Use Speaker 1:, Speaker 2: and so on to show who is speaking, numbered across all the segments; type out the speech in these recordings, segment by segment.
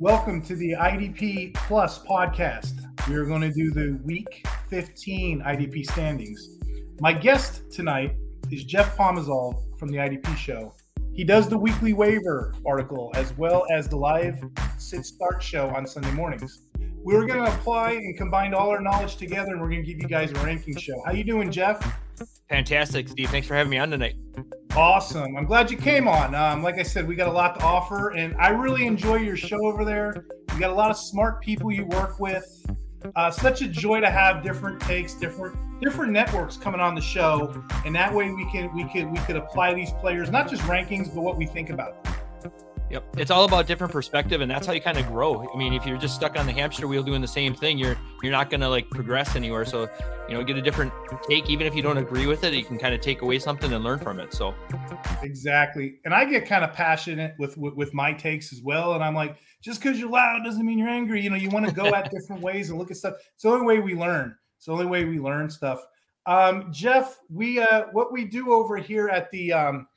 Speaker 1: Welcome to the IDP Plus podcast. We are going to do the week 15 IDP standings. My guest tonight is Jeff Pomazal from the IDP show. He does the weekly waiver article as well as the live sit start show on Sunday mornings. We're going to apply and combine all our knowledge together and we're going to give you guys a ranking show. How are you doing, Jeff?
Speaker 2: Fantastic, Steve. Thanks for having me on tonight.
Speaker 1: Awesome. I'm glad you came on. Um, like I said, we got a lot to offer, and I really enjoy your show over there. You got a lot of smart people you work with. Uh, such a joy to have different takes, different different networks coming on the show, and that way we can we could we could apply these players not just rankings, but what we think about them.
Speaker 2: Yep. It's all about different perspective and that's how you kind of grow. I mean, if you're just stuck on the hamster wheel doing the same thing, you're you're not going to like progress anywhere. So, you know, get a different take even if you don't agree with it, you can kind of take away something and learn from it. So
Speaker 1: Exactly. And I get kind of passionate with with, with my takes as well and I'm like, just cuz you're loud doesn't mean you're angry. You know, you want to go at different ways and look at stuff. It's the only way we learn. It's the only way we learn stuff. Um, Jeff, we uh what we do over here at the um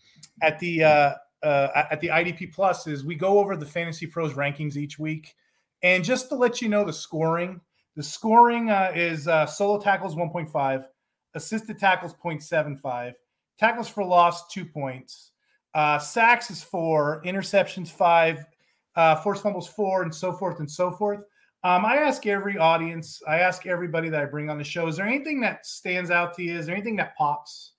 Speaker 1: at the uh uh, at the IDP Plus is we go over the FantasyPros rankings each week. And just to let you know the scoring, the scoring uh, is uh, solo tackles 1.5, assisted tackles 0.75, tackles for loss, two points, uh, sacks is four, interceptions five, uh, forced fumbles four, and so forth and so forth. Um, I ask every audience, I ask everybody that I bring on the show, is there anything that stands out to you? Is there anything that pops?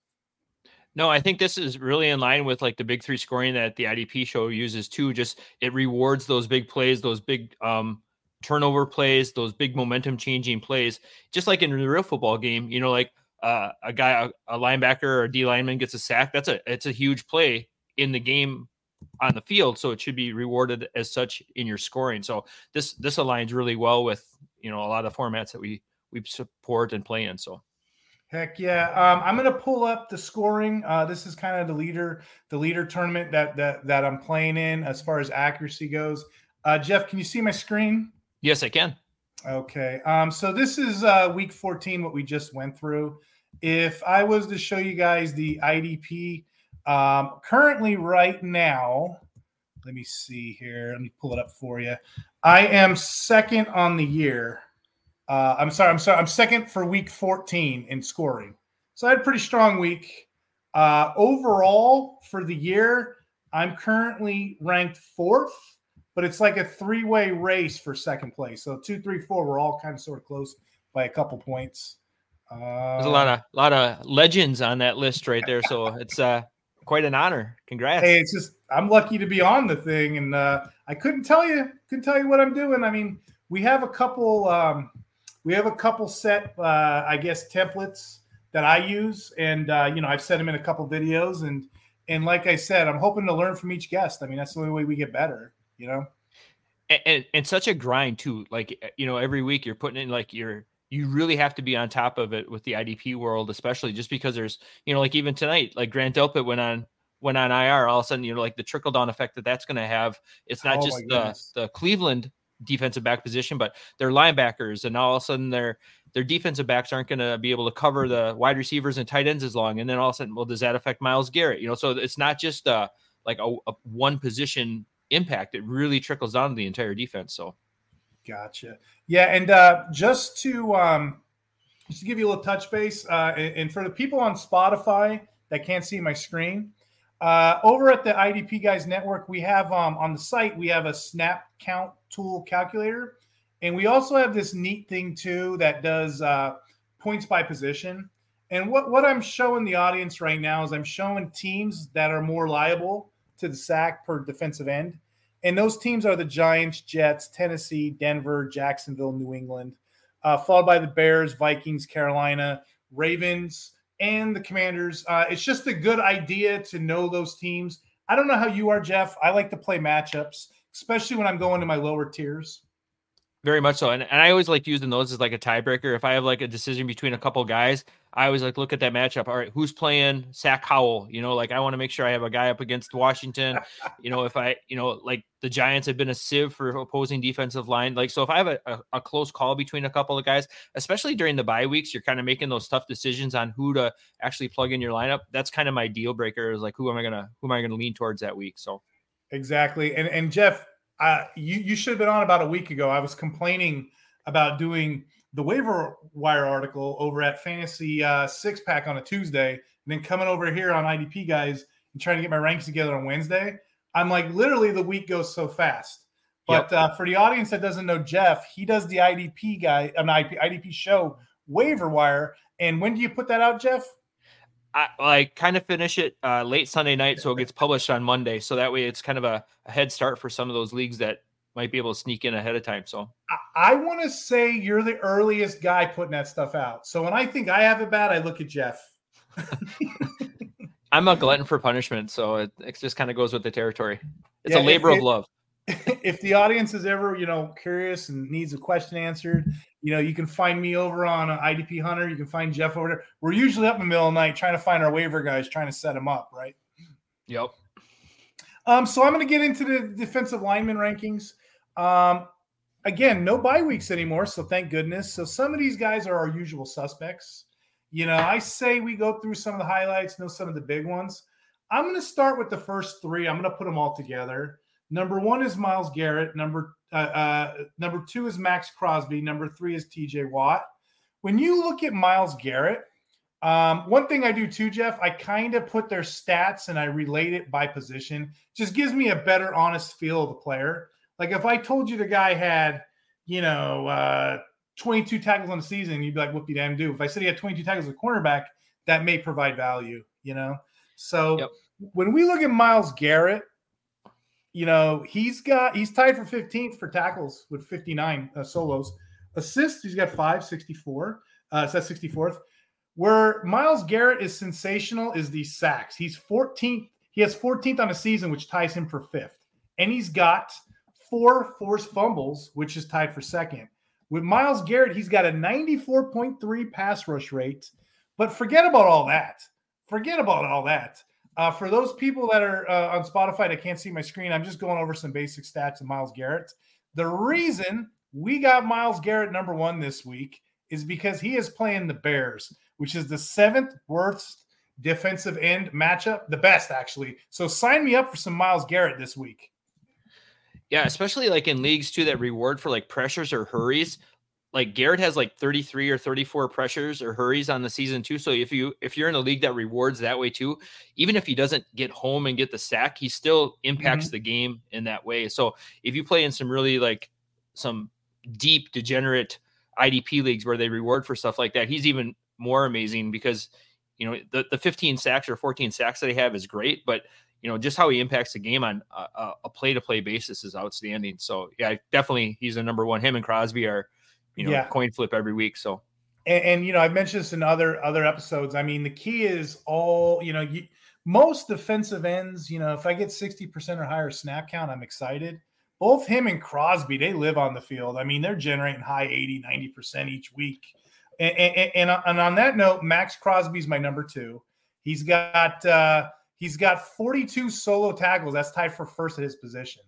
Speaker 2: No, I think this is really in line with like the big three scoring that the IDP show uses too. Just it rewards those big plays, those big um, turnover plays, those big momentum changing plays. Just like in the real football game, you know, like uh, a guy, a, a linebacker or a D lineman gets a sack. That's a it's a huge play in the game on the field, so it should be rewarded as such in your scoring. So this this aligns really well with you know a lot of formats that we we support and play in. So.
Speaker 1: Heck yeah! Um, I'm gonna pull up the scoring. Uh, this is kind of the leader, the leader tournament that that that I'm playing in as far as accuracy goes. Uh, Jeff, can you see my screen?
Speaker 2: Yes, I can.
Speaker 1: Okay. Um, so this is uh, week 14, what we just went through. If I was to show you guys the IDP, um, currently right now, let me see here. Let me pull it up for you. I am second on the year. Uh, I'm sorry, I'm sorry. I'm second for week 14 in scoring. So I had a pretty strong week. Uh, overall for the year, I'm currently ranked fourth, but it's like a three way race for second place. So two, three, four, we're all kind of sort of close by a couple points.
Speaker 2: Uh, There's a lot of lot of legends on that list right there. So it's uh, quite an honor. Congrats.
Speaker 1: Hey, it's just I'm lucky to be on the thing, and uh, I couldn't tell you couldn't tell you what I'm doing. I mean, we have a couple. Um, we have a couple set, uh, I guess, templates that I use, and uh, you know, I've set them in a couple videos, and and like I said, I'm hoping to learn from each guest. I mean, that's the only way we get better, you know.
Speaker 2: And, and, and such a grind too. Like eh, you know, every week you're putting in like you're you really have to be on top of it with the IDP world, especially just because there's you know, like even tonight, like Grant Delpit went on went on IR. All of a sudden, you know, like the trickle down effect that that's going to have. It's not oh just the the Cleveland defensive back position, but they're linebackers, and all of a sudden their their defensive backs aren't going to be able to cover the wide receivers and tight ends as long. And then all of a sudden, well, does that affect Myles Garrett? You know, so it's not just uh like a, a one position impact; it really trickles down to the entire defense. So,
Speaker 1: gotcha. Yeah, and uh, just to um, just to give you a little touch base, uh, and for the people on Spotify that can't see my screen, uh, over at the IDP Guys Network, we have um, on the site we have a snap count tool calculator, and we also have this neat thing too that does uh, points by position. And what what I'm showing the audience right now is I'm showing teams that are more liable to the sack per defensive end, and those teams are the Giants, Jets, Tennessee, Denver, Jacksonville, New England, uh, followed by the Bears, Vikings, Carolina, Ravens and the Commanders. Uh, it's just a good idea to know those teams. I don't know how you are, Jeff. I like to play matchups, especially when I'm going to my lower tiers.
Speaker 2: Very much so. And, and I always like using those as like a tiebreaker. If I have like a decision between a couple guys, I always like look at that matchup. All right, who's playing Sack Howell? You know, like I want to make sure I have a guy up against Washington. you know, if I, you know, like the Giants have been a sieve for opposing defensive line. Like, so if I have a, a, a close call between a couple of guys, especially during the bye weeks, you're kind of making those tough decisions on who to actually plug in your lineup. That's kind of my deal breaker is like, who am I going to, who am I going to lean towards that week? So
Speaker 1: exactly. And, and Jeff, uh, you you should have been on about a week ago. I was complaining about doing the waiver wire article over at Fantasy uh, Six Pack on a Tuesday, and then coming over here on IDP guys and trying to get my ranks together on Wednesday. I'm like, literally, the week goes so fast. But yep. uh, for the audience that doesn't know Jeff, he does the IDP guy, an IDP show waiver wire. And when do you put that out, Jeff?
Speaker 2: I, I kind of finish it uh, late Sunday night, so it gets published on Monday. So that way, it's kind of a, a, head start for some of those leagues that might be able to sneak in ahead of time. So
Speaker 1: I, I want to say you're the earliest guy putting that stuff out. So when I think I have it bad, I look at Jeff.
Speaker 2: I'm a glutton for punishment, so it, it just kind of goes with the territory. It's yeah, a labor of love.
Speaker 1: if the audience is ever, you know, curious and needs a question answered, you know, you can find me over on IDP Hunter. You can find Jeff over there. We're usually up in the middle of the night trying to find our waiver guys, trying to set them up, right?
Speaker 2: Yep.
Speaker 1: Um, so I'm going to get into the defensive lineman rankings. Um, again, no bye weeks anymore, so thank goodness. So some of these guys are our usual suspects. You know, I say we go through some of the highlights, know some of the big ones. I'm going to start with the first three. I'm going to put them all together. Number one is Myles Garrett. Number uh, uh, number two is Maxx Crosby. Number three is T.J. Watt. When you look at Myles Garrett, um, one thing I do too, Jeff, I kind of put their stats and I relate it by position. Just gives me a better, honest feel of the player. Like if I told you the guy had, you know, uh, 22 tackles on the season, you'd be like, "What did damn do?" If I said he had 22 tackles as a cornerback, that may provide value, you know. So yep. when we look at Myles Garrett, you know, he's got he's tied for 15th for tackles with 59 uh, solos. Assists, he's got five, 64. Uh, so that's 64th. Where Myles Garrett is sensational is the sacks. He's 14th. He has 14th on the season, which ties him for fifth. And he's got four forced fumbles, which is tied for second. With Myles Garrett, he's got a 94.3 pass rush rate. But forget about all that. Forget about all that. Uh, for those people that are uh, on Spotify that can't see my screen, I'm just going over some basic stats of Myles Garrett. The reason we got Myles Garrett number one this week is because he is playing the Bears, which is the seventh worst defensive end matchup, the best actually. So sign me up for some Myles Garrett this week.
Speaker 2: Yeah, especially like in leagues too that reward for like pressures or hurries like Garrett has like 33 or 34 pressures or hurries on the season too. So if you if you're in a league that rewards that way too, even if he doesn't get home and get the sack, he still impacts mm-hmm. the game in that way. So if you play in some really like some deep degenerate IDP leagues where they reward for stuff like that, he's even more amazing because you know the, the 15 sacks or 14 sacks that he have is great, but you know just how he impacts the game on a play to play basis is outstanding. So yeah, definitely he's the number one. Him and Crosby are you know, yeah. coin flip every week. So,
Speaker 1: and, and, you know, I've mentioned this in other other episodes. I mean, the key is all you know. You, most defensive ends, you know, if I get sixty percent or higher snap count, I'm excited. Both him and Crosby, they live on the field. I mean, they're generating high 80, 90 percent each week. And, and, and, and on that note, Maxx Crosby's my number two. He's got uh, he's got 42 solo tackles. That's tied for first at his position.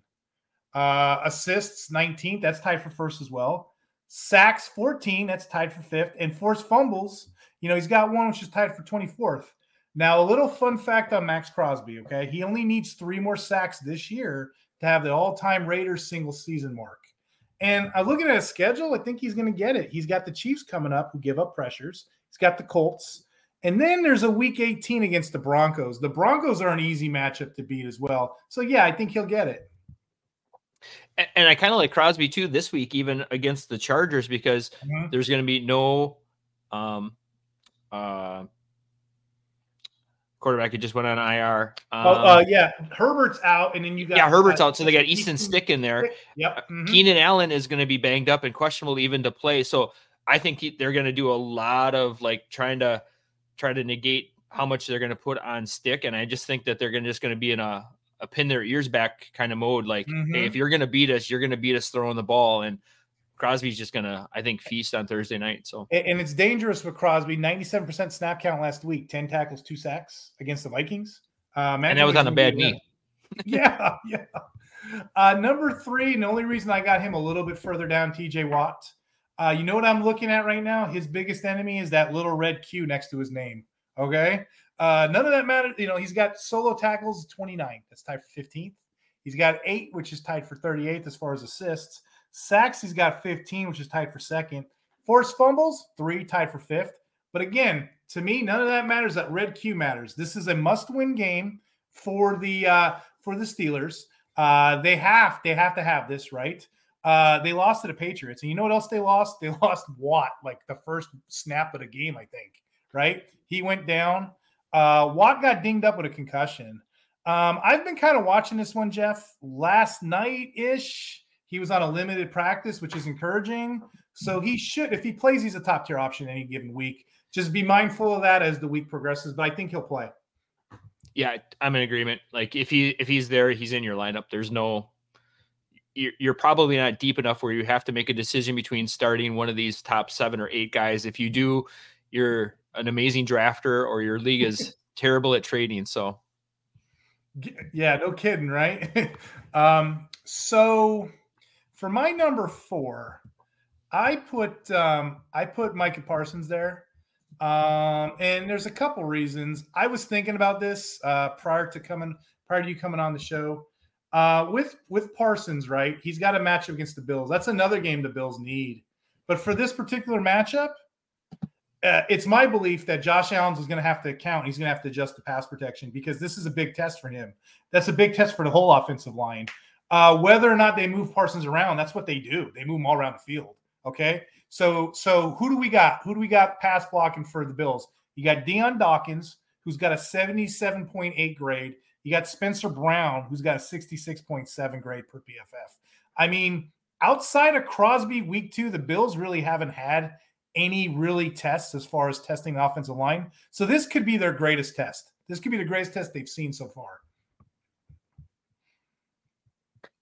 Speaker 1: Uh, assists 19. That's tied for first as well. Sacks 14, that's tied for fifth. And forced fumbles, you know, he's got one which is tied for 24th. Now, a little fun fact on Maxx Crosby, okay? He only needs three more sacks this year to have the all time Raiders single season mark. And I looking at his schedule, I think he's going to get it. He's got the Chiefs coming up who give up pressures, he's got the Colts. And then there's a week 18 against the Broncos. The Broncos are an easy matchup to beat as well. So, yeah, I think he'll get it
Speaker 2: and I kind of like Crosby too this week, even against the Chargers, because mm-hmm. there's going to be no um, uh, quarterback who just went on IR.
Speaker 1: Um, oh, uh, yeah, Herbert's out, and then you got
Speaker 2: yeah, Herbert's uh, out, so they got Easton Stick in there.
Speaker 1: Yep, uh, mm-hmm.
Speaker 2: Keenan Allen is going to be banged up and questionable even to play. So I think he, they're going to do a lot of like trying to try to negate how much they're going to put on Stick, and I just think that they're going to just going to be in a a pin their ears back kind of mode. Like, mm-hmm. hey, if you're going to beat us, you're going to beat us throwing the ball. And Crosby's just going to, I think, feast on Thursday night. So,
Speaker 1: and it's dangerous with Crosby. 97% snap count last week, 10 tackles, two sacks against the Vikings.
Speaker 2: Uh, and that was on a bad knee.
Speaker 1: yeah, yeah. Uh, number three, and the only reason I got him a little bit further down, TJ Watt. Uh, you know what I'm looking at right now? His biggest enemy is that little red Q next to his name. Okay. Uh, none of that matters. You know, he's got solo tackles 29. That's tied for 15th. He's got eight, which is tied for 38th as far as assists. Sacks, he's got 15, which is tied for second. Forced fumbles, three, tied for fifth. But again, to me, none of that matters. That red Q matters. This is a must-win game for the uh, for the Steelers. Uh, they have they have to have this right. Uh, they lost to the Patriots, and you know what else they lost? They lost Watt like the first snap of the game, I think. Right? He went down. Uh, Watt got dinged up with a concussion. Um, I've been kind of watching this one, Jeff. Last night ish, he was on a limited practice, which is encouraging. So he should, if he plays, he's a top tier option any given week. Just be mindful of that as the week progresses, but I think he'll play.
Speaker 2: Yeah, I'm in agreement. Like if he if he's there, he's in your lineup. There's no you're, you're probably not deep enough where you have to make a decision between starting one of these top seven or eight guys. If you do, you're an amazing drafter or your league is terrible at trading. So
Speaker 1: yeah, no kidding, right? um, so for my number four, I put um, I put Micah Parsons there. Um, and there's a couple reasons. I was thinking about this uh, prior to coming prior to you coming on the show. Uh, with with Parsons, right? He's got a matchup against the Bills. That's another game the Bills need. But for this particular matchup, uh, it's my belief that Josh Allen's is going to have to count. He's going to have to adjust the pass protection because this is a big test for him. That's a big test for the whole offensive line. Uh, whether or not they move Parsons around, that's what they do. They move him all around the field. Okay, so so who do we got? Who do we got pass blocking for the Bills? You got Dion Dawkins, who's got a seventy-seven point eight grade. You got Spencer Brown, who's got a sixty-six point seven grade per PFF. I mean, outside of Crosby week two, the Bills really haven't had any really tests as far as testing the offensive line. So this could be their greatest test. This could be the greatest test they've seen so far.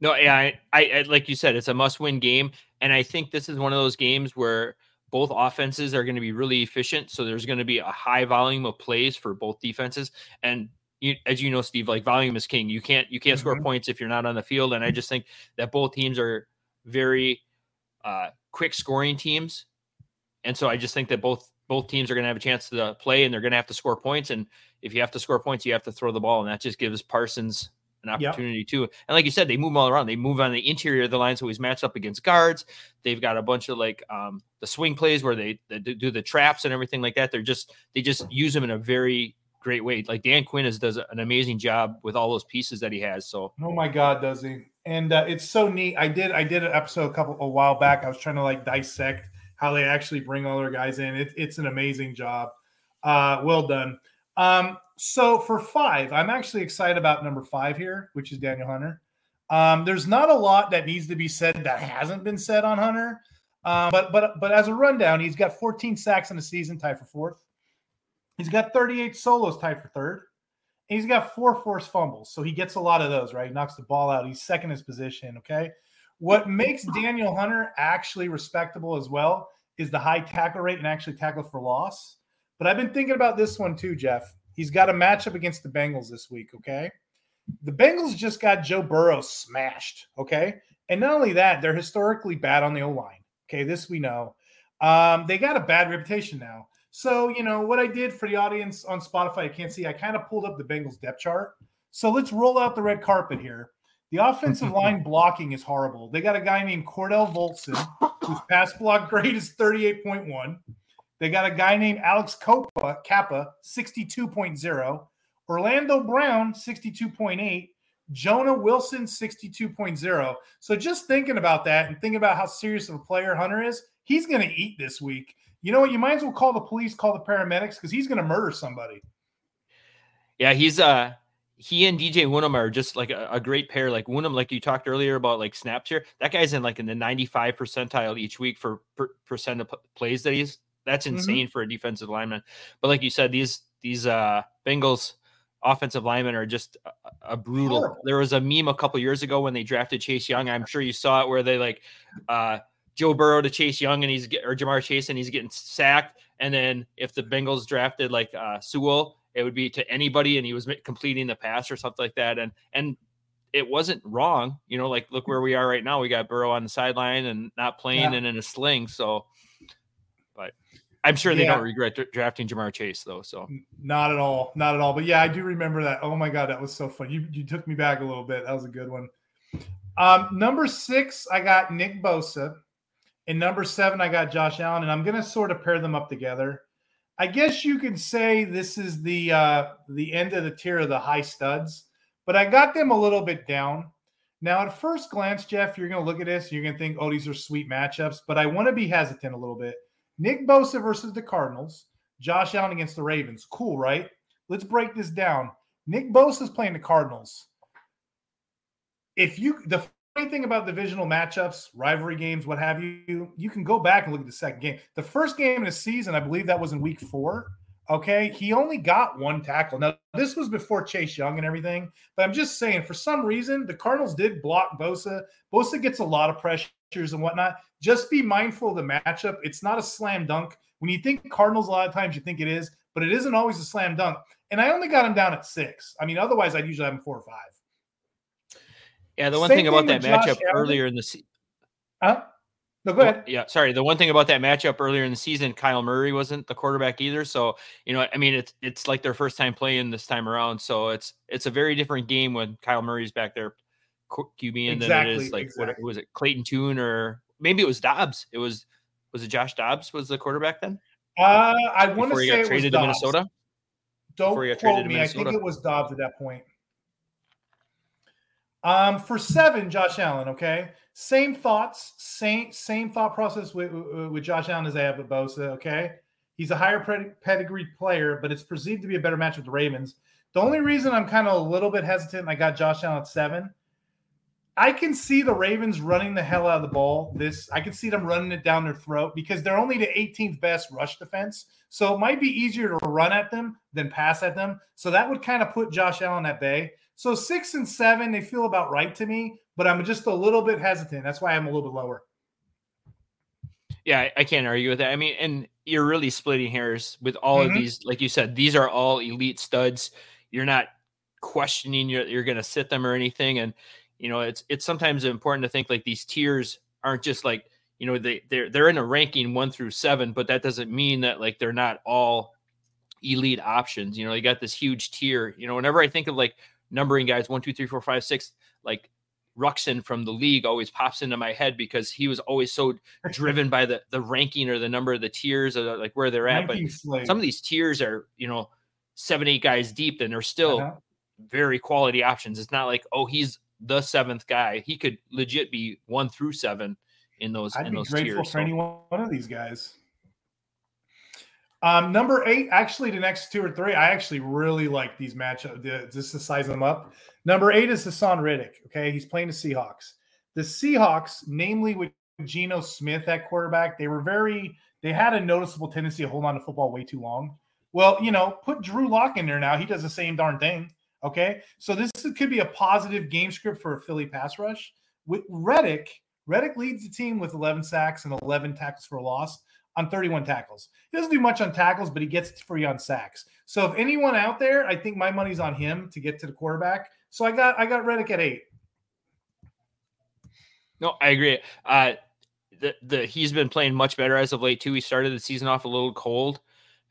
Speaker 2: No, yeah, I, I, like you said, it's a must-win game, and I think this is one of those games where both offenses are going to be really efficient. So there's going to be a high volume of plays for both defenses, and you, as you know, Steve, like volume is king. You can't you can't mm-hmm. score points if you're not on the field, and I just think that both teams are very uh, quick scoring teams, and so I just think that both both teams are going to have a chance to play, and they're going to have to score points. And if you have to score points, you have to throw the ball, and that just gives Parsons an opportunity yep. too. And like you said, they move all around. They move on the interior of the line, so he's matched up against guards. They've got a bunch of like um, the swing plays where they, they, do the traps and everything like that. They're just they just use him in a very great way. Like Dan Quinn is, does an amazing job with all those pieces that he has. So
Speaker 1: oh my god, does he? And uh, it's so neat. I did I did an episode a couple a while back. I was trying to like dissect how they actually bring all their guys in. It, it's an amazing job. Uh, well done. Um, so for five, I'm actually excited about number five here, which is Danielle Hunter. Um, there's not a lot that needs to be said that hasn't been said on Hunter. Um, but but but as a rundown, he's got 14 sacks in the season, tied for fourth. He's got 38 solos, tied for third. And he's got four forced fumbles, so he gets a lot of those. Right, he knocks the ball out. He's second in his position. Okay, what makes Danielle Hunter actually respectable as well is the high tackle rate and actually tackle for loss. But I've been thinking about this one too, Jeff. He's got a matchup against the Bengals this week. Okay. The Bengals just got Joe Burrow smashed. Okay. And not only that, they're historically bad on the O line. Okay. This we know. Um, they got a bad reputation now. So, you know, what I did for the audience on Spotify, I can't see, I kind of pulled up the Bengals depth chart. So let's roll out the red carpet here. The offensive line blocking is horrible. They got a guy named Cordell Volson, whose pass block grade is 38.1. They got a guy named Alex Copa, Cappa, 62.0. Orlando Brown, 62.8. Jonah Wilson, 62.0. So just thinking about that and thinking about how serious of a player Hunter is, he's going to eat this week. You know what? You might as well call the police, call the paramedics because he's going to murder somebody.
Speaker 2: Yeah, he's uh he and DJ Wonnum are just like a, a, great pair. Like Wonnum, like you talked earlier about like snaps here, that guy's in like in the 95 percentile each week for per, percent of plays that he's that's mm-hmm. insane mm-hmm. for a defensive lineman. But like you said, these these uh Bengals offensive linemen are just a, a brutal. Horrible. There was a meme a couple years ago when they drafted Chase Young. I'm sure you saw it where they like uh Joe Burrow to Chase Young and he's get, or Ja'Marr Chase and he's getting sacked. And then if the Bengals drafted like uh Sewell, it would be to anybody and he was completing the pass or something like that. And and it wasn't wrong, you know, like look where we are right now. We got Burrow on the sideline and not playing yeah. and in a sling. So but I'm sure they yeah. don't regret drafting Ja'Marr Chase though. So
Speaker 1: not at all, not at all. But yeah, I do remember that. Oh my god, that was so fun. You you took me back a little bit. That was a good one. Um, number six, I got Nick Bosa. And number seven, I got Josh Allen, and I'm going to sort of pair them up together. I guess you could say this is the uh, the end of the tier of the high studs, but I got them a little bit down. Now, at first glance, Jeff, you're going to look at this, you're going to think, "Oh, these are sweet matchups," but I want to be hesitant a little bit. Nick Bosa versus the Cardinals, Josh Allen against the Ravens. Cool, right? Let's break this down. Nick Bosa is playing the Cardinals. If you the funny thing about divisional matchups, rivalry games, what have you, you can go back and look at the second game. The first game in the season, I believe that was in week four. Okay. He only got one tackle. Now, this was before Chase Young and everything, but I'm just saying, for some reason, the Cardinals did block Bosa. Bosa gets a lot of pressures and whatnot. Just be mindful of the matchup. It's not a slam dunk. When you think Cardinals, a lot of times you think it is, but it isn't always a slam dunk. And I only got him down at six. I mean, otherwise, I'd usually have him four or five.
Speaker 2: Yeah, the one Same thing about that matchup earlier in the season.
Speaker 1: Huh? No, go ahead.
Speaker 2: Yeah, sorry. The one thing about that matchup earlier in the season, Kyle Murray wasn't the quarterback either. So you know, I mean, it's it's like their first time playing this time around. So it's it's a very different game when Kyle Murray's back there QB and exactly, than it is like exactly. what was it, Clayton Tune or maybe it was Dobbs. It was was it Josh Dobbs was the quarterback then?
Speaker 1: Uh, I want to say it
Speaker 2: traded
Speaker 1: to
Speaker 2: Minnesota.
Speaker 1: Don't quote me. I think it was Dobbs at that point. Um, for seven, Josh Allen. Okay, same thoughts, same same thought process with, with Josh Allen as I have with Bosa. Okay, he's a higher pedigree player, but it's perceived to be a better match with the Ravens. The only reason I'm kind of a little bit hesitant, I got Josh Allen at seven. I can see the Ravens running the hell out of the ball. This I can see them running it down their throat because they're only the 18th best rush defense. So it might be easier to run at them than pass at them. So that would kind of put Josh Allen at bay. So six and seven, they feel about right to me, but I'm just a little bit hesitant. That's why I'm a little bit lower.
Speaker 2: Yeah, I can't argue with that. I mean, and you're really splitting hairs with all mm-hmm. of these. Like you said, these are all elite studs. You're not questioning you're, you're going to sit them or anything. And you know, it's it's sometimes important to think like these tiers aren't just like you know they they're they're in a ranking one through seven, but that doesn't mean that like they're not all elite options. You know, you got this huge tier. You know, whenever I think of like numbering guys one, two, three, four, five, six, like Ruxin from the league always pops into my head because he was always so driven by the the ranking or the number of the tiers or like where they're at. Ranking but some of these tiers are, you know, seven, eight guys deep, and they're still uh-huh. very quality options. It's not like, oh, he's the seventh guy. He could legit be one through seven in those.
Speaker 1: I'd
Speaker 2: in
Speaker 1: be
Speaker 2: those
Speaker 1: grateful
Speaker 2: tiers,
Speaker 1: for so. any one of these guys. Um, number eight, actually, the next two or three, I actually really like these matchups. The, just to size them up. Number eight is Haason Reddick. Okay, he's playing the Seahawks. The Seahawks, namely with Geno Smith at quarterback, they were very. They had a noticeable tendency to hold on to football way too long. Well, you know, put Drew Lock in there now. He does the same darn thing. Okay, so this could be a positive game script for a Philly pass rush. With Reddick, Reddick leads the team with 11 sacks and 11 tackles for a loss on 31 tackles. He doesn't do much on tackles, but he gets free on sacks. So if anyone out there, I think my money's on him to get to the quarterback. So I got I got Reddick at eight.
Speaker 2: No, I agree. Uh, the the he's been playing much better as of late too. He started the season off a little cold,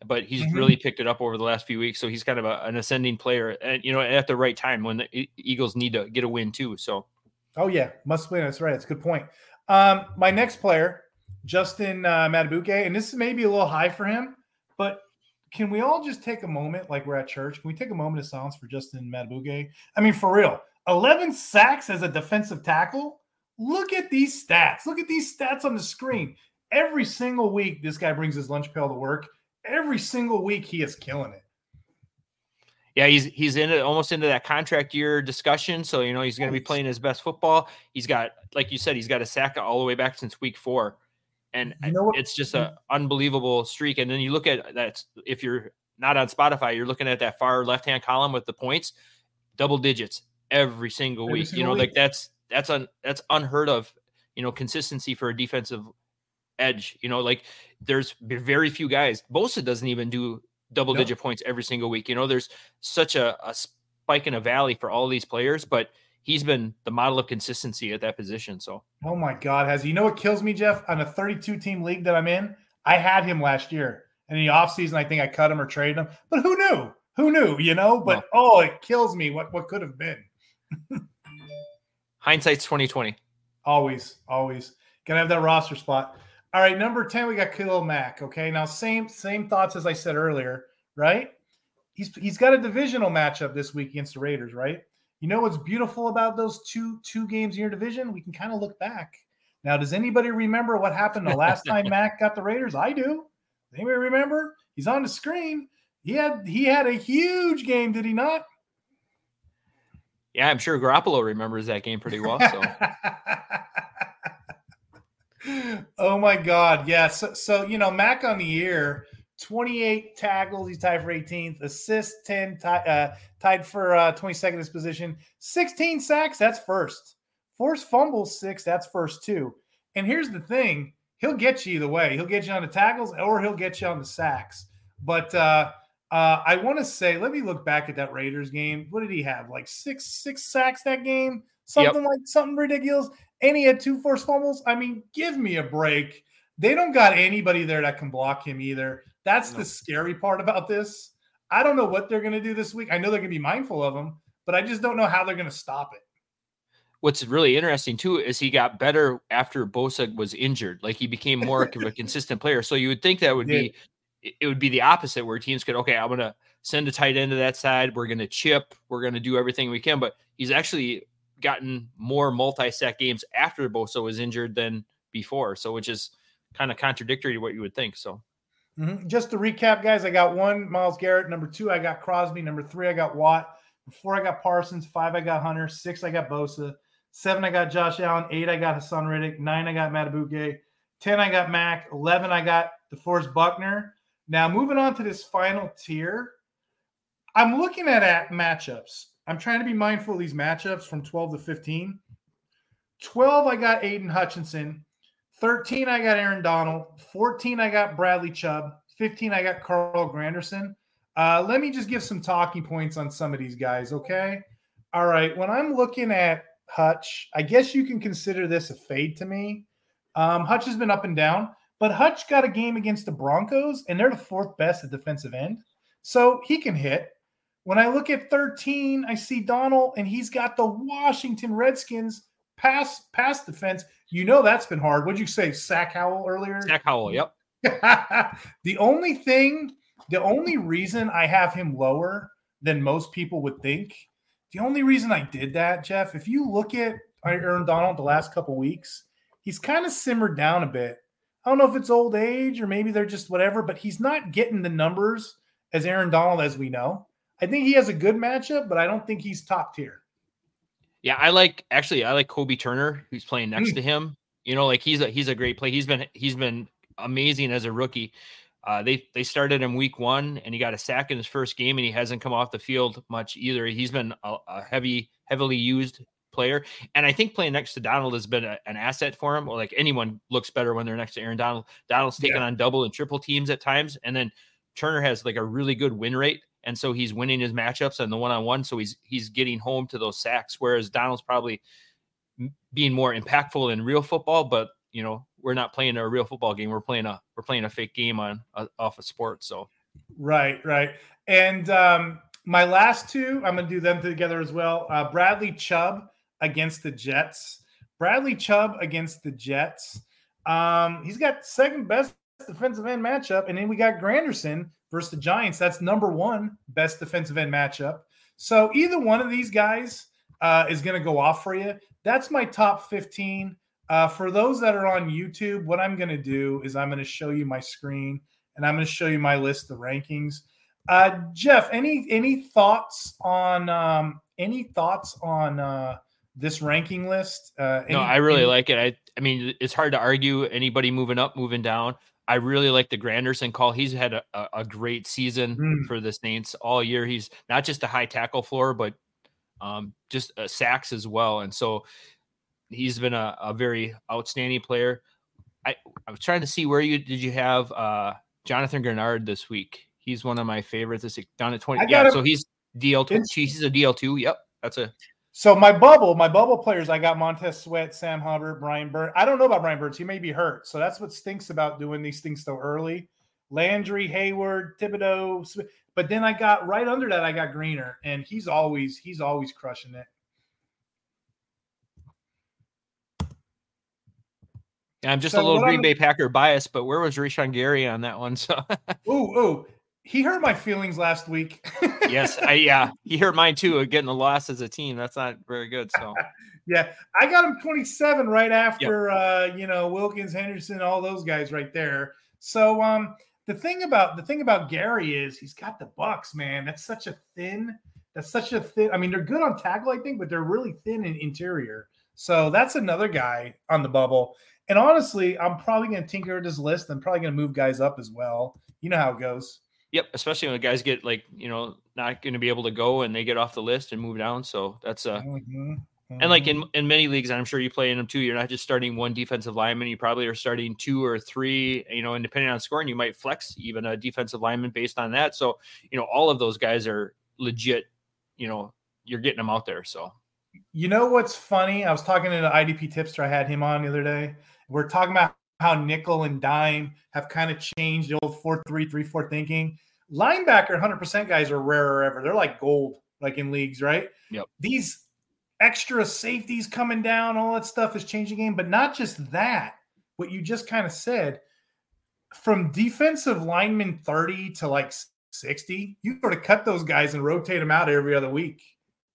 Speaker 2: but he's mm-hmm. really picked it up over the last few weeks. So he's kind of a, an ascending player, and you know at the right time when the Eagles need to get a win too. So,
Speaker 1: oh yeah, must win. That's right. That's a good point. Um, my next player Justin uh, Madubuike, and this may be a little high for him, but can we all just take a moment, like we're at church? Can we take a moment of silence for Justin Madubuike? I mean, for real, 11 sacks as a defensive tackle. Look at these stats. Look at these stats on the screen. Every single week, this guy brings his lunch pail to work. Every single week, he is killing it.
Speaker 2: Yeah, he's he's in almost into that contract year discussion. So you know he's going to be playing his best football. He's got, like you said, he's got a sack all the way back since week four and you know it's just an unbelievable streak. And then you look at that if you're not on Spotify, you're looking at that far left hand column with the points, double digits every single every week. Single you know, week. like that's that's un that's unheard of. You know, consistency for a defensive edge. You know, like there's very few guys. Bosa doesn't even do double digit points every single week. You know, there's such a, a spike in a valley for all these players, but he's been the model of consistency at that position. So,
Speaker 1: oh my God, has? You know what kills me, Jeff? On a 32 team league that I'm in, I had him last year. And in the offseason, I think I cut him or traded him. But who knew? Who knew? You know. But no. oh, it kills me. What what could have been?
Speaker 2: Hindsight's twenty twenty.
Speaker 1: Always, always. Gotta have that roster spot. All right, number 10, we got Khalil Mack. Okay. Now, same same thoughts as I said earlier, right? He's he's got a divisional matchup this week against the Raiders, right? You know what's beautiful about those two two games in your division? We can kind of look back. Now, does anybody remember what happened the last time Mack got the Raiders? I do. Anybody remember? He's on the screen. He had he had a huge game, did he not?
Speaker 2: Yeah, I'm sure Garoppolo remembers that game pretty well. So
Speaker 1: oh my God. Yeah. So, so, you know, Mack on the year, 28 tackles. He's tied for 18th. Assist 10, uh, tied for uh, 22nd this position. 16 sacks. That's first. Forced fumbles, six. That's first, too. And here's the thing he'll get you either way. He'll get you on the tackles or he'll get you on the sacks. But, uh, uh, I want to say, let me look back at that Raiders game. What did he have? Like six, six sacks that game, something yep. like something ridiculous and he had two forced fumbles. I mean, give me a break. They don't got anybody there that can block him either. That's no. the scary part about this. I don't know what they're going to do this week. I know they're going to be mindful of him, but I just don't know how they're going to stop it.
Speaker 2: What's really interesting too is he got better after Bosa was injured. Like he became more of a consistent player. So you would think that would be it would be the opposite where teams could okay, I'm going to send a tight end to that side. We're going to chip. We're going to do everything we can. But he's actually gotten more multi-sack games after Bosa was injured than before. So which is kind of contradictory to what you would think. So
Speaker 1: mm-hmm. just to recap, guys, I got one Myles Garrett. Number two, I got Crosby. Number three, I got Watt. Four, I got Parsons. Five, I got Hunter. Six, I got Bosa. Seven, I got Josh Allen. Eight, I got Haason Reddick. Nine, I got Madubuike. Ten, I got Mack. Eleven, I got DeForest Buckner. Now moving on to this final tier, I'm looking at, at matchups. I'm trying to be mindful of these matchups from 12 to 15. 12, I got Aidan Hutchinson. 13, I got Aaron Donald. 14, I got Bradley Chubb. 15, I got Carl Granderson. Uh, let me just give some talking points on some of these guys, okay? All right. When I'm looking at Hutch, I guess you can consider this a fade to me. Um, Hutch has been up and down, but Hutch got a game against the Broncos, and they're the fourth best at defensive end. So he can hit. When I look at 13, I see Donald, and he's got the Washington Redskins pass pass defense. You know that's been hard. What'd you say, Sack Howell earlier?
Speaker 2: Sack Howell, yep.
Speaker 1: the only thing, the only reason I have him lower than most people would think, the only reason I did that, Jeff, if you look at Aaron Donald the last couple weeks, he's kind of simmered down a bit. I don't know if it's old age or maybe they're just whatever, but he's not getting the numbers as Aaron Donald as we know. I think he has a good matchup, but I don't think he's top tier.
Speaker 2: Yeah, I like actually I like Kobie Turner who's playing next mm. to him. You know, like he's a he's a great play. He's been he's been amazing as a rookie. Uh, they they started him week one, and he got a sack in his first game, and he hasn't come off the field much either. He's been a, a heavy, heavily used player, and I think playing next to Donald has been a, an asset for him. Or like anyone looks better when they're next to Aaron Donald. Donald's taking yeah. on double and triple teams at times, and then Turner has like a really good win rate and so he's winning his matchups and the one on one. So he's he's getting home to those sacks. Whereas Donald's probably being more impactful in real football, but you know we're not playing a real football game. We're playing a we're playing a fake game on uh, off of sports. So
Speaker 1: right, right. And um, my last two, I'm to do them together as well. Uh, Bradley Chubb against the Jets. Bradley Chubb against the Jets. Um, he's got second best defensive end matchup, and then we got Granderson versus the Giants. That's number one best defensive end matchup. So either one of these guys uh, is going to go off for you. That's my top 15. Uh, for those that are on YouTube, what I'm going to do is I'm going to show you my screen and I'm going to show you my list of rankings. Uh, Jeff, any any thoughts on um, any thoughts on uh, this ranking list? Uh,
Speaker 2: any, no, I really any... like it. I I mean, it's hard to argue anybody moving up, moving down. I really like the Granderson call. He's had a, a great season mm. for the Saints all year. He's not just a high tackle floor, but um, just uh, sacks as well. And so he's been a, a, very outstanding player. I, I was trying to see where you did you have uh, Jonathan Greenard this week. He's one of my favorites. This down at twenty. Yeah, so he's DL two. He's a DL two. Yep, that's a
Speaker 1: so my bubble, my bubble players, I got Montez Sweat, Sam Hubbard, Brian Burns. I don't know about Brian Burns. He may be hurt. So that's what stinks about doing these things so early. Landry, Heyward, Thibodeaux. But then I got right under that, I got Greener, and he's always he's always crushing it.
Speaker 2: I'm just so a little Green Bay Packer bias, but where was Rashan Gary on that one? So,
Speaker 1: ooh, ooh, he hurt my feelings last week.
Speaker 2: yes, I yeah, he hurt mine too. Getting the loss as a team, that's not very good. So,
Speaker 1: yeah, I got him 27 right after yep. uh, you know Wilkins, Henderson, all those guys right there. So, um, the thing about the thing about Gary is he's got the Bucs, man. That's such a thin. That's such a thin. I mean, they're good on tackle, I think, but they're really thin in interior. So that's another guy on the bubble. And honestly, I'm probably going to tinker at this list. I'm probably going to move guys up as well. You know how it goes.
Speaker 2: Yep, especially when the guys get like you know not going to be able to go and they get off the list and move down. So that's uh, mm-hmm. Mm-hmm. and like in mm-hmm. in many leagues, I'm sure you play in them too. You're not just starting one defensive lineman. You probably are starting two or three. You know, and depending on scoring, you might flex even a defensive lineman based on that. So you know, all of those guys are legit. You know, you're getting them out there. So
Speaker 1: you know what's funny? I was talking to the IDP tipster. I had him on the other day. We're talking about how nickel and dime have kind of changed the old 4 3 3 4 thinking. Linebacker 100% guys are rarer ever. They're like gold, like in leagues, right?
Speaker 2: Yep.
Speaker 1: These extra safeties coming down, all that stuff is changing game. But not just that, what you just kind of said from defensive lineman 30 to like 60, you sort of cut those guys and rotate them out every other week.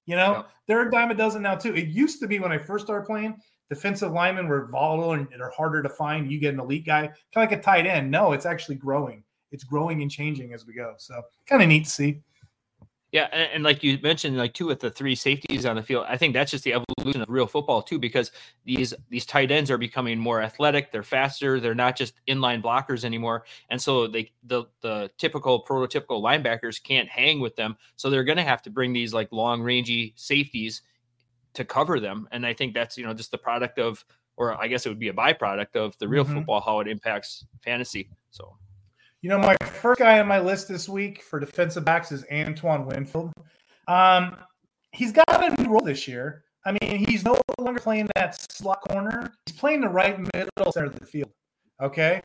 Speaker 1: You know, yep. they're a dime a dozen now, too. It used to be when I first started playing, defensive linemen were volatile and are harder to find. You get an elite guy, kind of like a tight end. No, it's actually growing. It's growing and changing as we go. So kind of neat to see.
Speaker 2: Yeah, and, and, like you mentioned, like two with the three safeties on the field, I think that's just the evolution of real football too, because these these tight ends are becoming more athletic, they're faster, they're not just inline blockers anymore, and so they the the typical prototypical linebackers can't hang with them, so they're going to have to bring these like long rangy safeties to cover them. And I think that's, you know, just the product of, or I guess it would be a byproduct of the real mm-hmm. football, how it impacts fantasy. So,
Speaker 1: you know, my first guy on my list this week for defensive backs is Antoine Winfield. Um, he's got a new role this year. I mean, he's no longer playing that slot corner. He's playing the right middle center of the field. Okay.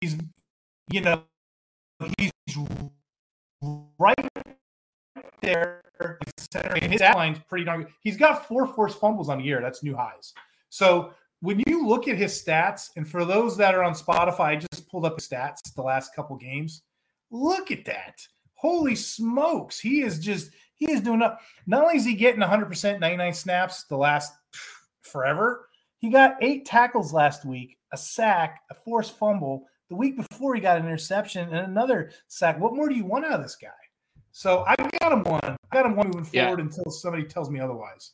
Speaker 1: He's, you know, he's right there. Center, and his line's pretty darn good. He's got four forced fumbles on the year. That's new highs. So when you look at his stats, and for those that are on Spotify, I just pulled up his stats the last couple games. Look at that. Holy smokes. He is just, he is doing up. Not only is he getting 100% 99 snaps the last forever, he got eight tackles last week, a sack, a forced fumble. The week before, he got an interception and another sack. What more do you want out of this guy? So I got him one. I got him one moving forward yeah. until somebody tells me otherwise.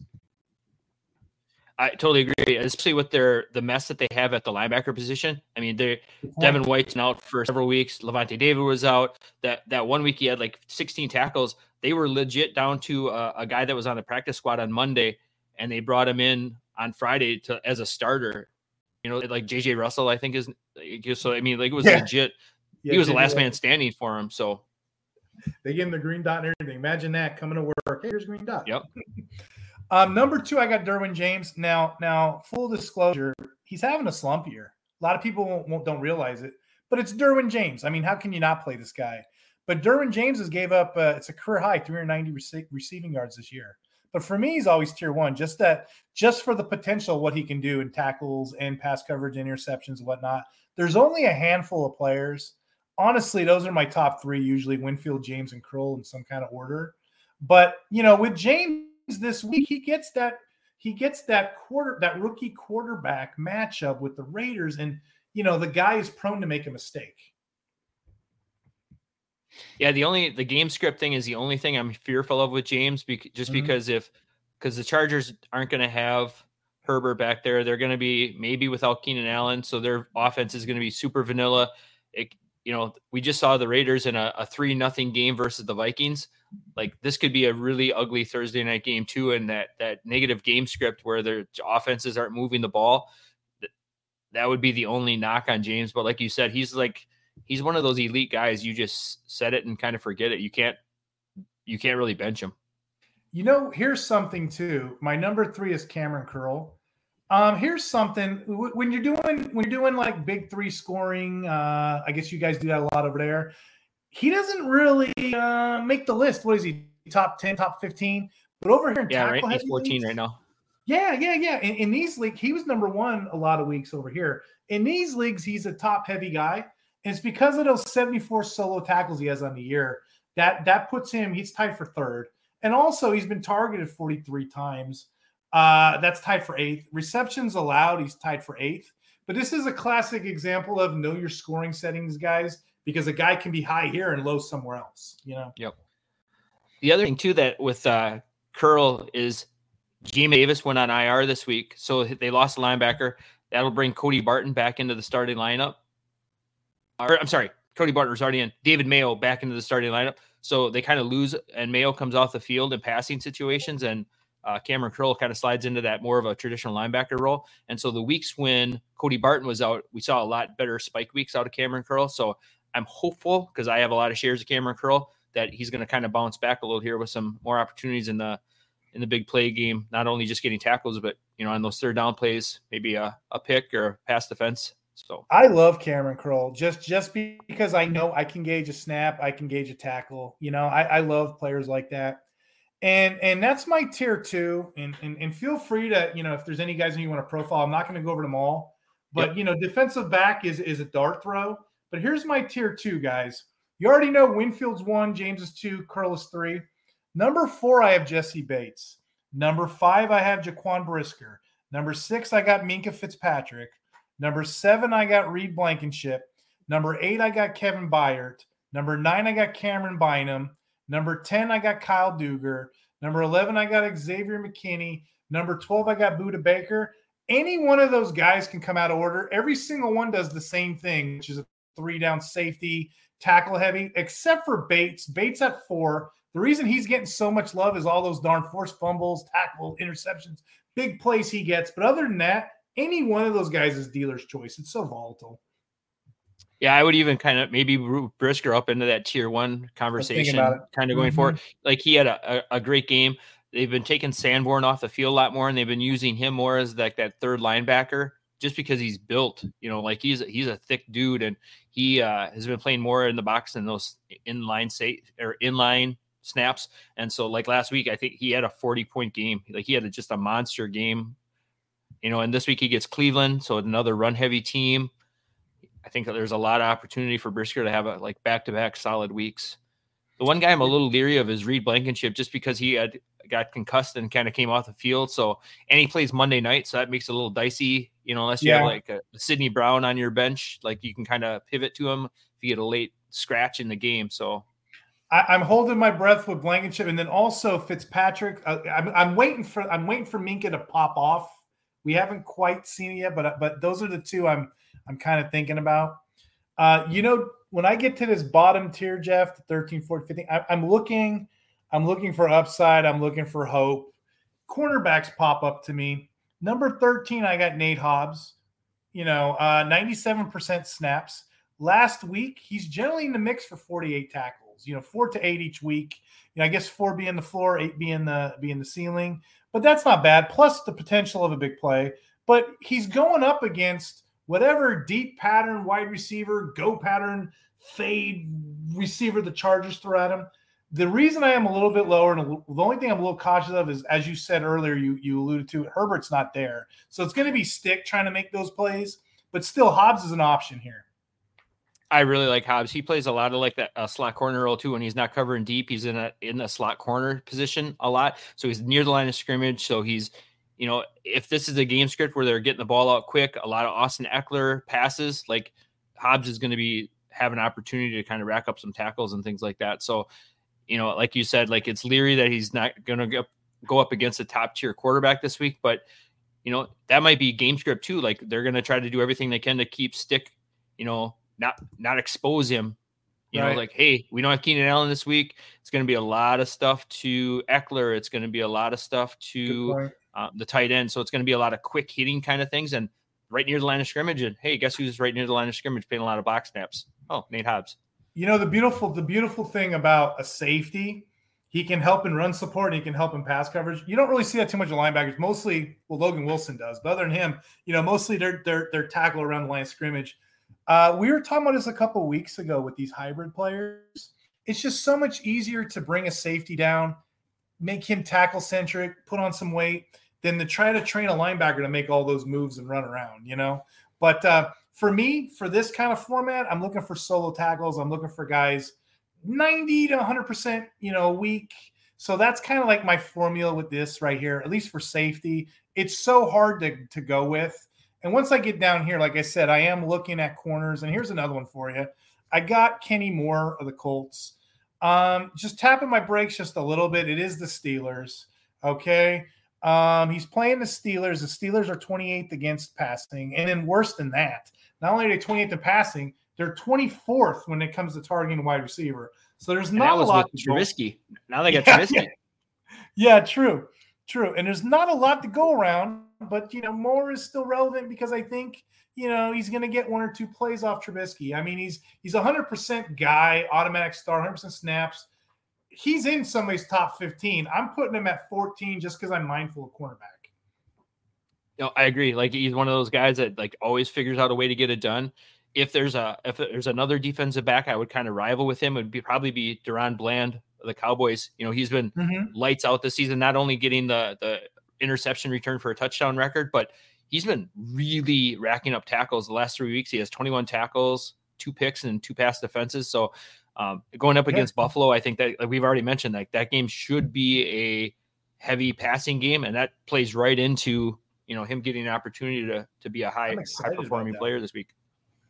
Speaker 2: I totally agree, especially with their the mess that they have at the linebacker position. I mean, they Devin White's out for several weeks. Lavonte David was out. That that one week he had like 16 tackles. They were legit down to a, a guy that was on the practice squad on Monday, and they brought him in on Friday to as a starter. You know, like JJ Russell, I think is so. I mean, like it was yeah. legit. Yeah, he was the last man standing for him. So
Speaker 1: they give him the green dot and everything. Imagine that coming to work. Hey, here's green dot.
Speaker 2: Yep.
Speaker 1: um, number two, I got Derwin James. Now, now, full disclosure, he's having a slump year. A lot of people won't, won't don't realize it, but it's Derwin James. I mean, how can you not play this guy? But Derwin James has gave up. Uh, it's a career high, 390 rec- receiving yards this year. But for me, he's always tier one. Just that, just for the potential, what he can do in tackles and pass coverage, interceptions, and whatnot. There's only a handful of players honestly, those are my top three usually Winfield, James, and Kroll in some kind of order. But you know, with James this week, he gets that he gets that quarter that rookie quarterback matchup with the Raiders, and you know, the guy is prone to make a mistake.
Speaker 2: Yeah, the only the game script thing is the only thing I'm fearful of with James, just mm-hmm. because if because the Chargers aren't going to have Herbert back there, they're going to be maybe without Keenan Allen, so their offense is going to be super vanilla. It, you know, we just saw the Raiders in a, a three nothing game versus the Vikings. Like this could be a really ugly Thursday night game too, and that that negative game script where their offenses aren't moving the ball. That would be the only knock on James. But like you said, he's like he's one of those elite guys. You just set it and kind of forget it. You can't you can't really bench him.
Speaker 1: You know, here's something too. My number three is Kamren Curl. Um, here's something when you're doing when you're doing like big three scoring. Uh, I guess you guys do that a lot over there. He doesn't really uh, make the list. What is he? Top ten, top fifteen. But over here in
Speaker 2: yeah, right. He's 14 leagues, right now.
Speaker 1: Yeah, yeah, yeah. In, in these leagues, he was number one a lot of weeks over here. In these leagues, he's a top heavy guy. And it's because of those 74 solo tackles he has on the year that that puts him. He's tied for third. And also, he's been targeted 43 times. Uh, that's tied for eighth. Receptions allowed, he's tied for eighth. But this is a classic example of know your scoring settings, guys, because a guy can be high here and low somewhere else. You know.
Speaker 2: Yep. The other thing too that with uh, Curl is Jamin Davis went on IR this week, so they lost a linebacker. That'll bring Cody Barton back into the starting lineup. Or, I'm sorry, Cody Barton already in. David Mayo back into the starting lineup. So they kind of lose, and Mayo comes off the field in passing situations, and uh, Kamren Curl kind of slides into that more of a traditional linebacker role. And so the weeks when Cody Barton was out, we saw a lot better spike weeks out of Kamren Curl. So I'm hopeful because I have a lot of shares of Kamren Curl that he's going to kind of bounce back a little here with some more opportunities in the in the big play game. Not only just getting tackles, but you know on those third down plays, maybe a, a pick or pass defense. So
Speaker 1: I love Kamren Curl just just because I know I can gauge a snap, I can gauge a tackle. You know, I, I love players like that. And and that's my tier two. And, and and feel free to, you know, if there's any guys you want to profile, I'm not going to go over them all. But yep. you know, defensive back is is a dart throw. But here's my tier two, guys. You already know Winfield's one, James is two, Curl is three. Number four, I have Jessie Bates. Number five, I have Jaquan Brisker. Number six, I got Minkah Fitzpatrick. Number seven, I got Reed Blankenship. Number eight, I got Kevin Byard. Number nine, I got Camryn Bynum. Number 10, I got Kyle Dugger. Number 11, I got Xavier McKinney. Number 12, I got Budda Baker. Any one of those guys can come out of order. Every single one does the same thing, which is a three down safety, tackle heavy, except for Bates. Bates at four. The reason he's getting so much love is all those darn forced fumbles, tackle, interceptions, big plays he gets. But other than that, any one of those guys is dealer's choice. It's so volatile.
Speaker 2: Yeah, I would even kind of maybe Brisker up into that tier one conversation, kind of going mm-hmm. forward. Like he had a, a, a, great game. They've been taking Sanborn off the field a lot more, and they've been using him more as like that third linebacker, just because he's built. You know, like he's he's a thick dude, and he uh, has been playing more in the box than those inline say or inline snaps. And so, like last week, I think he had a forty point game. Like he had a, just a monster game you know, and this week he gets Cleveland, so another run heavy team. I think there's a lot of opportunity for Brisker to have a like back to back solid weeks. The one guy I'm a little leery of is Reed Blankenship just because he had got concussed and kind of came off the field. So and he plays Monday night, so that makes it a little dicey, you know, unless you yeah. have like a, a Sydney Brown on your bench, like you can kind of pivot to him if you get a late scratch in the game. So
Speaker 1: I, am holding my breath with Blankenship, and then also Fitzpatrick. Uh, I'm, I'm, waiting for I'm waiting for Minkah to pop off we haven't quite seen it yet, but but those are the two I'm I'm kind of thinking about. Uh, you know, when I get to this bottom tier, Jeff, the 13, 14, 15, I, I'm looking, I'm looking for upside. I'm looking for hope. Cornerbacks pop up to me. Number 13, I got Nate Hobbs. You know, uh, 97% snaps. Last week, he's generally in the mix for 48 tackles. You know, four to eight each week. You know, I guess four being the floor, eight being the being the ceiling but that's not bad. Plus the potential of a big play. But he's going up against whatever deep pattern wide receiver, go pattern, fade receiver the Chargers throw at him. The reason I am a little bit lower, and the only thing I'm a little cautious of is, as you said earlier, you you alluded to, Herbert's not there, so it's going to be Stick trying to make those plays. But still, Hobbs is an option here.
Speaker 2: I really like Hobbs. He plays a lot of like that uh, slot corner role too. When he's not covering deep, he's in a in a slot corner position a lot. So he's near the line of scrimmage. So he's, you know, if this is a game script where they're getting the ball out quick, a lot of Austin Ekeler passes, like Hobbs is going to be have an opportunity to kind of rack up some tackles and things like that. So, you know, like you said, like it's leery that he's not going to go up against a top tier quarterback this week, but you know that might be game script too. Like they're going to try to do everything they can to keep stick, you know, not not expose him. You right. know, like, hey, we don't have Keenan Allen this week. It's going to be a lot of stuff to Eckler. It's going to be a lot of stuff to uh, the tight end. So it's going to be a lot of quick hitting kind of things and right near the line of scrimmage. And hey, guess who's right near the line of scrimmage playing a lot of box snaps? Oh, Nate Hobbs.
Speaker 1: You know the beautiful the beautiful thing about a safety He can help in run support. and he can help in pass coverage. You don't really see that too much of linebackers. Mostly, well, Logan Wilson does, but other than him, you know, mostly they're they're they're tackle around the line of scrimmage. Uh, we were talking about this a couple weeks ago with these hybrid players. It's just so much easier to bring a safety down, make him tackle centric, put on some weight, than to try to train a linebacker to make all those moves and run around. You know, but uh, for me, for this kind of format, I'm looking for solo tackles. I'm looking for guys 90 to 100%, you know, a week. So that's kind of like my formula with this right here, at least for safety. It's so hard to, to go with. And once I get down here, like I said, I am looking at corners. And here's another one for you. I got Kenny Moore of the Colts. Um, just tapping my brakes just a little bit. It is the Steelers. Okay. Um, he's playing the Steelers. The Steelers are 28th against passing. And then worse than that, not only are they 28th in passing, they're 24th when it comes to targeting a wide receiver. So there's not a lot.
Speaker 2: With Trubisky. Now they got yeah, Trubisky.
Speaker 1: Yeah. yeah, true, true. And there's not a lot to go around, but you know, Moore is still relevant because I think you know he's going to get one or two plays off Trubisky. I mean, he's he's a hundred percent guy, automatic star, hundred percent snaps. He's in somebody's top 15. I'm putting him at 14 just because I'm mindful of cornerback.
Speaker 2: No, I agree. Like he's one of those guys that like always figures out a way to get it done if there's a if there's another defensive back I would kind of rival with him, it would be probably be DaRon Bland, the Cowboys. You know, he's been mm-hmm. lights out this season, not only getting the the interception return for a touchdown record, but he's been really racking up tackles the last three weeks. He has 21 tackles, two picks, and two pass defenses. So um, going up against yeah. Buffalo, I think that like we've already mentioned, like that game should be a heavy passing game, and that plays right into you know him getting an opportunity to to be a high high performing player this week.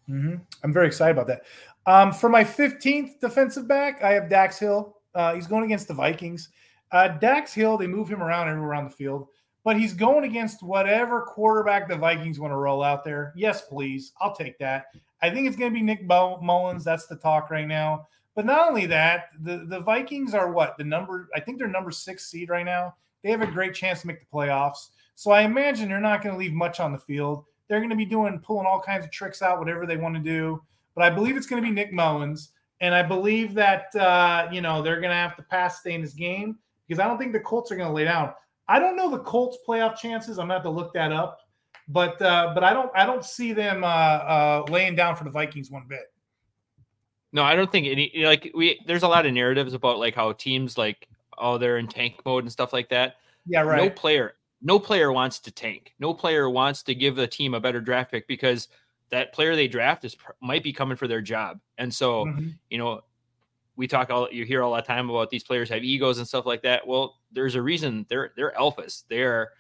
Speaker 1: Mm-hmm. I'm very excited about that. Um, for my 15th defensive back, I have Dax Hill. Uh, he's going against the Vikings. Uh, Dax Hill, they move him around everywhere around the field, but he's going against whatever quarterback the Vikings want to roll out there. Yes, please. I'll take that. I think it's going to be Nick Mullens. That's the talk right now. But not only that, the, the Vikings are what? The number, I think they're number six seed right now. They have a great chance to make the playoffs. So I imagine they're not going to leave much on the field. They're going to be doing pulling all kinds of tricks out, whatever they want to do. But I believe it's going to be Nick Mullens, and I believe that uh, you know they're going to have to pass stay in this game because I don't think the Colts are going to lay down. I don't know the Colts playoff chances. I'm going to have to look that up, but uh, but I don't I don't see them uh, uh, laying down for the Vikings one bit.
Speaker 2: No, I don't think any like we. There's a lot of narratives about like how teams like oh they're in tank mode and stuff like that.
Speaker 1: Yeah, right.
Speaker 2: No player no player wants to tank. No player wants to give the team a better draft pick because that player they draft is might be coming for their job. And so, mm-hmm. you know, we talk all you hear all the time about these players have egos and stuff like that. Well, there's a reason they're they're alphas. They're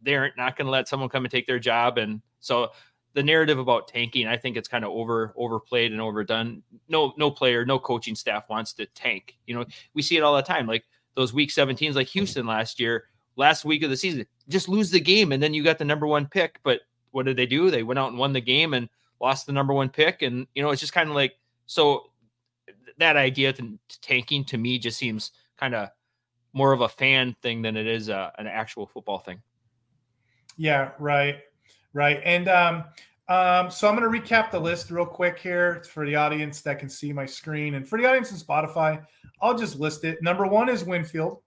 Speaker 2: they're not going to let someone come and take their job. And so the narrative about tanking, I think it's kind of over overplayed and overdone. No no player, no coaching staff wants to tank. You know, we see it all the time. Like those week 17s, like Houston last year last week of the season. Just lose the game, and then you got the number one pick. But what did they do? They went out and won the game and lost the number one pick. And you know, it's just kind of like so. That idea to, tanking to me just seems kind of more of a fan thing than it is a, an actual football thing.
Speaker 1: Yeah, right, right. And um, um, so I'm going to recap the list real quick here for the audience that can see my screen, and for the audience in Spotify, I'll just list it. Number one is Winfield.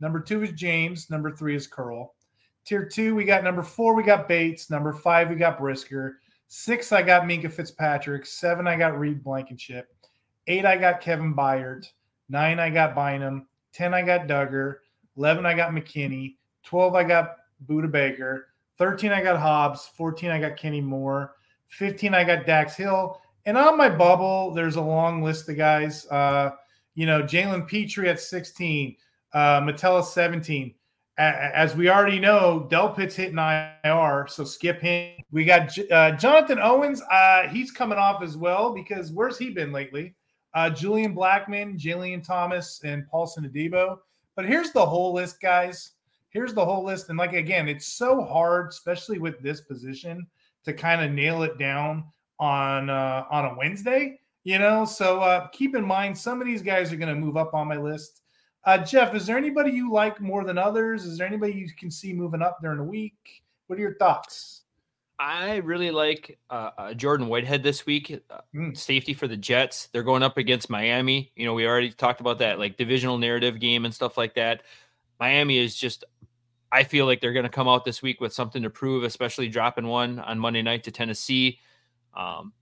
Speaker 1: Number two is James. Number three is Curl. Tier two, we got number four, we got Bates. Number five, we got Brisker. Six, I got Minkah Fitzpatrick. Seven, I got Reed Blankenship. Eight, I got Kevin Byard. Nine, I got Bynum. Ten, I got Dugger. Eleven, I got McKinney. Twelve, I got Budda Baker. Thirteen, I got Hobbs. Fourteen, I got Kenny Moore. Fifteen, I got Dax Hill. And on my bubble, there's a long list of guys. Uh, you know, Jalen Pitre at 16, uh, Metellus 17. As we already know, Delpit's hitting IR, so skip him. We got uh, Jonathan Owens. Uh, he's coming off as well because where's he been lately? Uh, Julian Blackmon, Jalen Thomas, and Paulson Adebo. But here's the whole list, guys. Here's the whole list. And like again, it's so hard, especially with this position, to kind of nail it down on uh, on a Wednesday. You know, so uh, keep in mind some of these guys are going to move up on my list. Uh, Jeff, is there anybody you like more than others? Is there anybody you can see moving up during the week? What are your thoughts?
Speaker 2: I really like uh, uh, Jordan Whitehead this week. Uh, mm. Safety for the Jets. They're going up against Miami. You know, we already talked about that, like divisional narrative game and stuff like that. Miami is just. I feel like they're going to come out this week with something to prove, especially dropping one on Monday night to Tennessee. Um,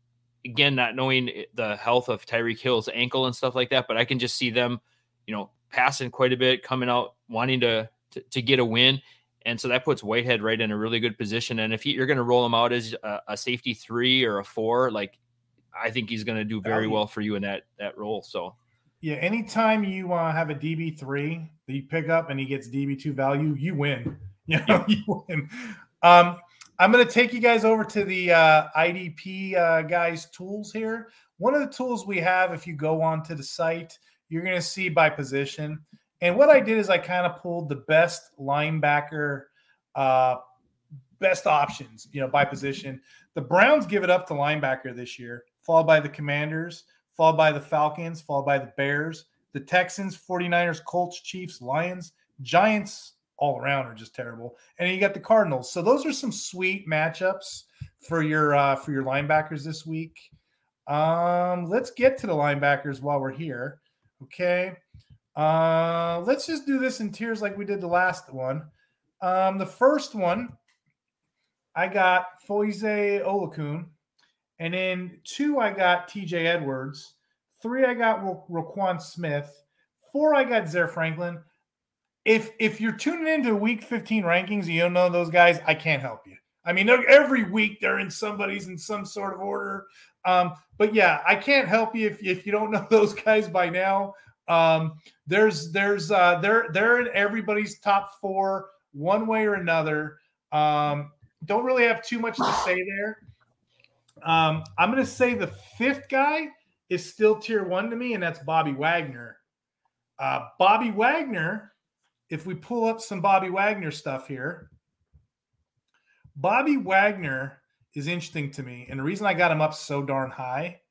Speaker 2: again, not knowing the health of Tyreek Hill's ankle and stuff like that, but I can just see them, you know, passing quite a bit, coming out wanting to to, to get a win. And so that puts Whitehead right in a really good position. And if you're going to roll him out as a, a, safety three or a four, like I think he's going to do very well for you in that that role. So
Speaker 1: yeah, anytime you uh, have a DB three that you pick up and he gets DB two value, you win. You know, yeah. you win. Um, I'm going to take you guys over to the uh, IDP uh, guys tools here. One of the tools we have, if you go onto the site, you're going to see by position. And what I did is I kind of pulled the best linebacker, uh, best options, you know, by position. The Browns give it up to linebacker this year, followed by the Commanders, followed by the Falcons, followed by the Bears, the Texans, 49ers, Colts, Chiefs, Lions, Giants, all around are just terrible. And you got the Cardinals. So those are some sweet matchups for your uh, for your linebackers this week. Um, let's get to the linebackers while we're here. Okay. Uh, let's just do this in tiers like we did the last one. Um, the first one, I got Foyze Oluokun. And then two, I got TJ Edwards. Three, I got Ro- Roquan Smith. Four, I got Zaire Franklin. If if you're tuning into week 15 rankings and you don't know those guys, I can't help you. I mean, every week they're in somebody's in some sort of order. Um, but yeah, I can't help you if, if you don't know those guys by now. Um, there's there's uh, they're they're in everybody's top four one way or another. Um, don't really have too much to say there. Um, I'm to say the fifth guy is still tier one to me, and that's Bobby Wagner. Uh, Bobby Wagner, if we pull up some Bobby Wagner stuff here, Bobby Wagner is interesting to me, and the reason I got him up so darn high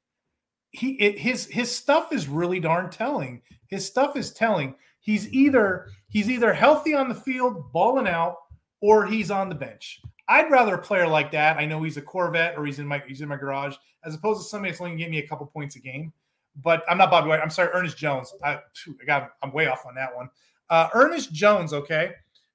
Speaker 1: he it, his his stuff is really darn telling. His stuff is telling. He's either he's either healthy on the field, balling out, or he's on the bench. I'd rather a player like that. I know he's a Corvette or he's in my he's in my garage, as opposed to somebody that's only gonna giving me a couple points a game. But I'm not Bobby White. I'm sorry, Ernest Jones. I, I got I'm way off on that one. Uh, Ernest Jones, okay,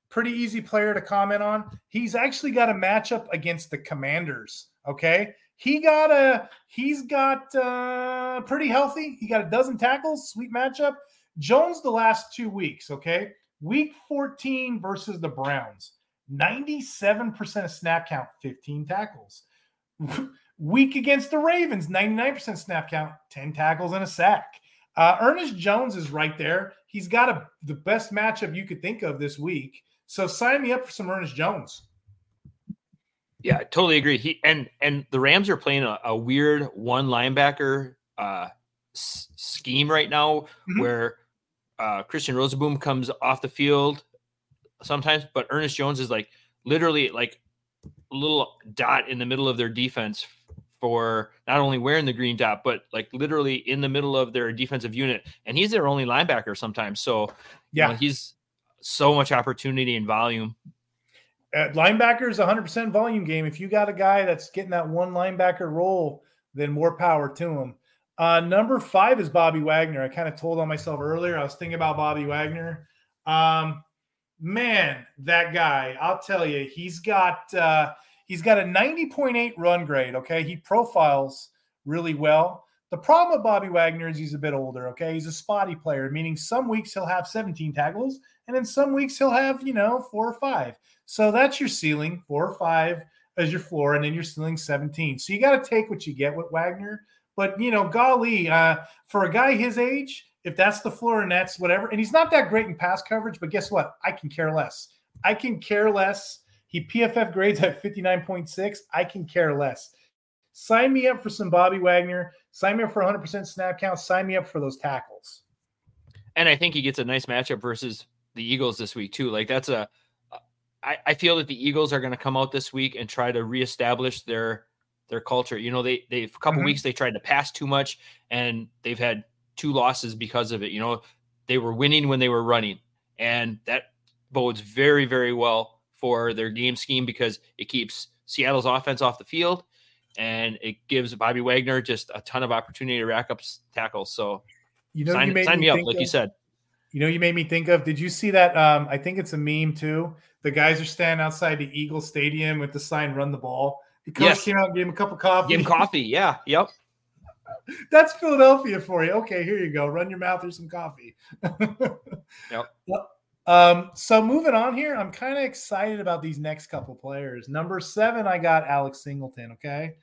Speaker 1: pretty easy player to comment on. He's actually got a matchup against the Commanders. Okay, he got a he's got uh pretty healthy. He got a dozen tackles, sweet matchup. Jones the last two weeks, okay? Week 14 versus the Browns, 97% of snap count, 15 tackles. Week against the Ravens, 99% snap count, 10 tackles and a sack. Uh, Ernest Jones is right there. He's got a, the best matchup you could think of this week. So sign me up for some Ernest Jones.
Speaker 2: Yeah, I totally agree. He and and the Rams are playing a, a weird one linebacker uh, s- scheme right now, mm-hmm. where uh, Christian Rozeboom comes off the field sometimes, but Ernest Jones is like literally like a little dot in the middle of their defense for not only wearing the green dot, but like literally in the middle of their defensive unit, and he's their only linebacker sometimes. So yeah, you know, he's so much opportunity and volume
Speaker 1: at linebacker is 100% volume game. If you got a guy that's getting that one linebacker role, then more power to him. Uh, number five is Bobby Wagner. I kind of told on myself earlier. I was thinking about Bobby Wagner. Um, man, that guy, I'll tell you, he's got uh, he's got a 90.8 run grade. Okay, he profiles really well. The problem with Bobby Wagner is he's a bit older. Okay, he's a spotty player, meaning some weeks he'll have 17 tackles, and in some weeks he'll have you know four or five. So that's your ceiling, four or five as your floor, and then your ceiling 17. So you got to take what you get with Wagner. But you know, golly, uh, for a guy his age, if that's the floor and that's whatever, and he's not that great in pass coverage, but guess what? I can care less. I can care less. He PFF grades at 59.6. I can care less. Sign me up for some Bobby Wagner. Sign me up for 100% snap count. Sign me up for those tackles.
Speaker 2: And I think he gets a nice matchup versus the Eagles this week too. Like that's a I, I feel that the Eagles are going to come out this week and try to reestablish their their culture. You know, they they a couple mm-hmm. weeks they tried to pass too much and they've had two losses because of it. You know, they were winning when they were running, and that bodes very very well for their game scheme because it keeps Seattle's offense off the field, and it gives Bobby Wagner just a ton of opportunity to rack up tackles. So,
Speaker 1: you know,
Speaker 2: sign,
Speaker 1: you
Speaker 2: sign me, up, like
Speaker 1: of,
Speaker 2: you said.
Speaker 1: You know, you made me think of. Did you see that? Um, I think it's a meme too. The guys are standing outside the Eagle Stadium with the sign "Run the ball." The coach yes. came out and gave him a cup of coffee.
Speaker 2: Give him coffee. Yeah. Yep.
Speaker 1: That's Philadelphia for you. Okay, here you go. Run your mouth through some coffee.
Speaker 2: yep.
Speaker 1: Um, so moving on here, I'm kind of excited about these next couple players. Number seven, I got Alex Singleton. Okay.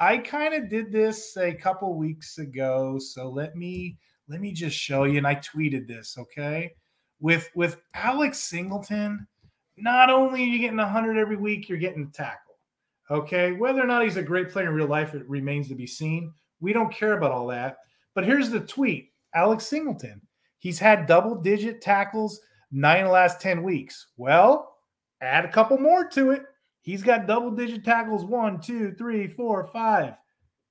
Speaker 1: I kind of did this a couple weeks ago. So let me let me just show you. And I tweeted this, okay? With with Alex Singleton, not only are you getting 100 every week, you're getting tackle. Okay. Whether or not he's a great player in real life, it remains to be seen. We don't care about all that. But here's the tweet Alex Singleton. He's had double digit tackles nine of the last 10 weeks. Well, add a couple more to it. He's got double digit tackles one, two, three, four, five,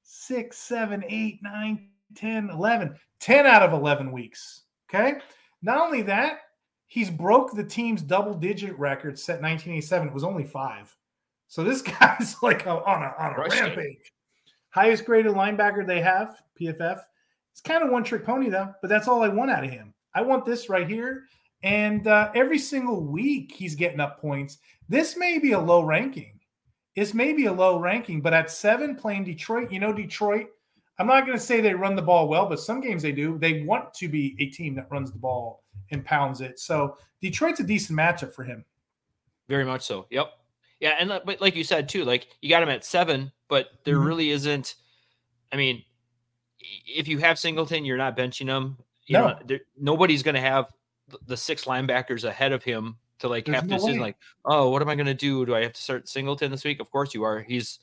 Speaker 1: six, seven, eight, nine, 10, 11. 10 out of 11 weeks. Okay. Not only that, he's broke the team's double digit record set 1987. It was only five. So this guy's like a, on a, on a rampage. Highest graded linebacker they have, PFF. It's kind of one trick pony though, but that's all I want out of him. I want this right here. And uh, every single week he's getting up points. This may be a low ranking. This may be a low ranking, but at seven playing Detroit, you know, Detroit, I'm not going to say they run the ball well, but some games they do. They want to be a team that runs the ball and pounds it. So Detroit's a decent matchup for him.
Speaker 2: Very much so. Yep. Yeah, and but like you said too, like you got him at seven, but there mm-hmm. really isn't. I mean, if you have Singleton, you're not benching him. You no. know, there, nobody's going to have the six linebackers ahead of him to like There's have no to decision like, oh, what am I going to do? Do I have to start Singleton this week? Of course you are. He's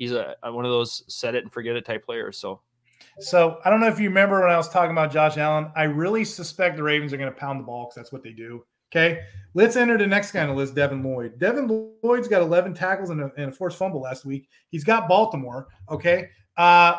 Speaker 2: he's a, one of those set it and forget it type players. So.
Speaker 1: So I don't know if you remember when I was talking about Josh Allen. I really suspect the Ravens are going to pound the ball because that's what they do. Okay, let's enter the next guy on the list, Devin Lloyd. Devin Lloyd's got 11 tackles and a, and a forced fumble last week. He's got Baltimore. Okay, uh,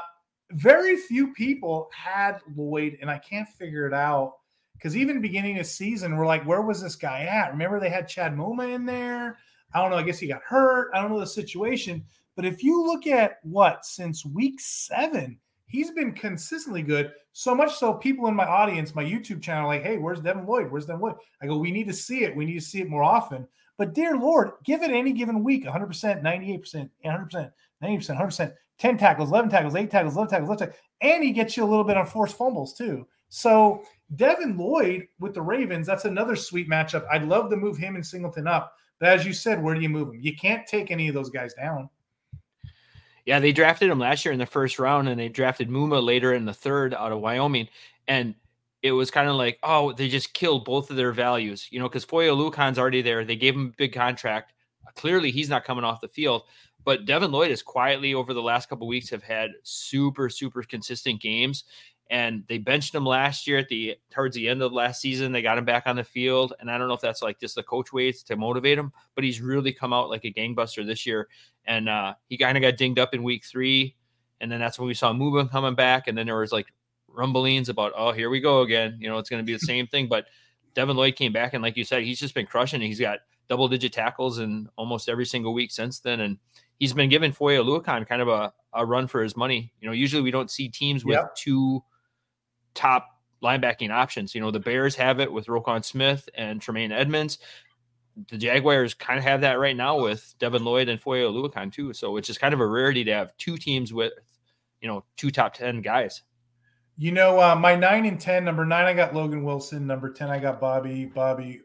Speaker 1: very few people had Lloyd, and I can't figure it out because even beginning of season, we're like, where was this guy at? Remember they had Chad Muma in there. I don't know. I guess he got hurt. I don't know the situation. But if you look at what since week seven, he's been consistently good. So much so, people in my audience, my YouTube channel, like, hey, where's Devin Lloyd? Where's Devin Lloyd? I go, we need to see it. We need to see it more often. But dear Lord, give it any given week 100%, 98%, 100%, 90%, 100%, 10 tackles, 11 tackles, 8 tackles, 11 tackles, 11 tackles. And he gets you a little bit on forced fumbles too. So Devin Lloyd with the Ravens, that's another sweet matchup. I'd love to move him and Singleton up. But as you said, where do you move him? You can't take any of those guys down.
Speaker 2: Yeah, they drafted him last year in the first round, and they drafted Muma later in the third out of Wyoming. And it was kind of like, oh, they just killed both of their values, you know, because Foye Oluokun's already there. They gave him a big contract. Clearly, he's not coming off the field. But Devin Lloyd has quietly over the last couple weeks have had super, super consistent games and they benched him last year at the towards the end of last season. They got him back on the field, and I don't know if that's like just the coach ways to motivate him, but he's really come out like a gangbuster this year. And uh, he kind of got dinged up in week three, and then that's when we saw moving coming back, and then there was like rumblings about oh here we go again, you know it's going to be the same thing. But Devin Lloyd came back, and like you said, he's just been crushing. He's got double digit tackles in almost every single week since then, and he's been giving Foye Oluokun kind of a, a run for his money. You know, usually we don't see teams with two top linebacking options. You know, the Bears have it with Roquan Smith and Tremaine Edmunds. The Jaguars kind of have that right now with Devin Lloyd and Foye Oluokun too. So it's just kind of a rarity to have two teams with, you know, two top 10 guys.
Speaker 1: You know, uh, my nine and 10, number nine, I got Logan Wilson. Number 10, I got Bobby, Bobby.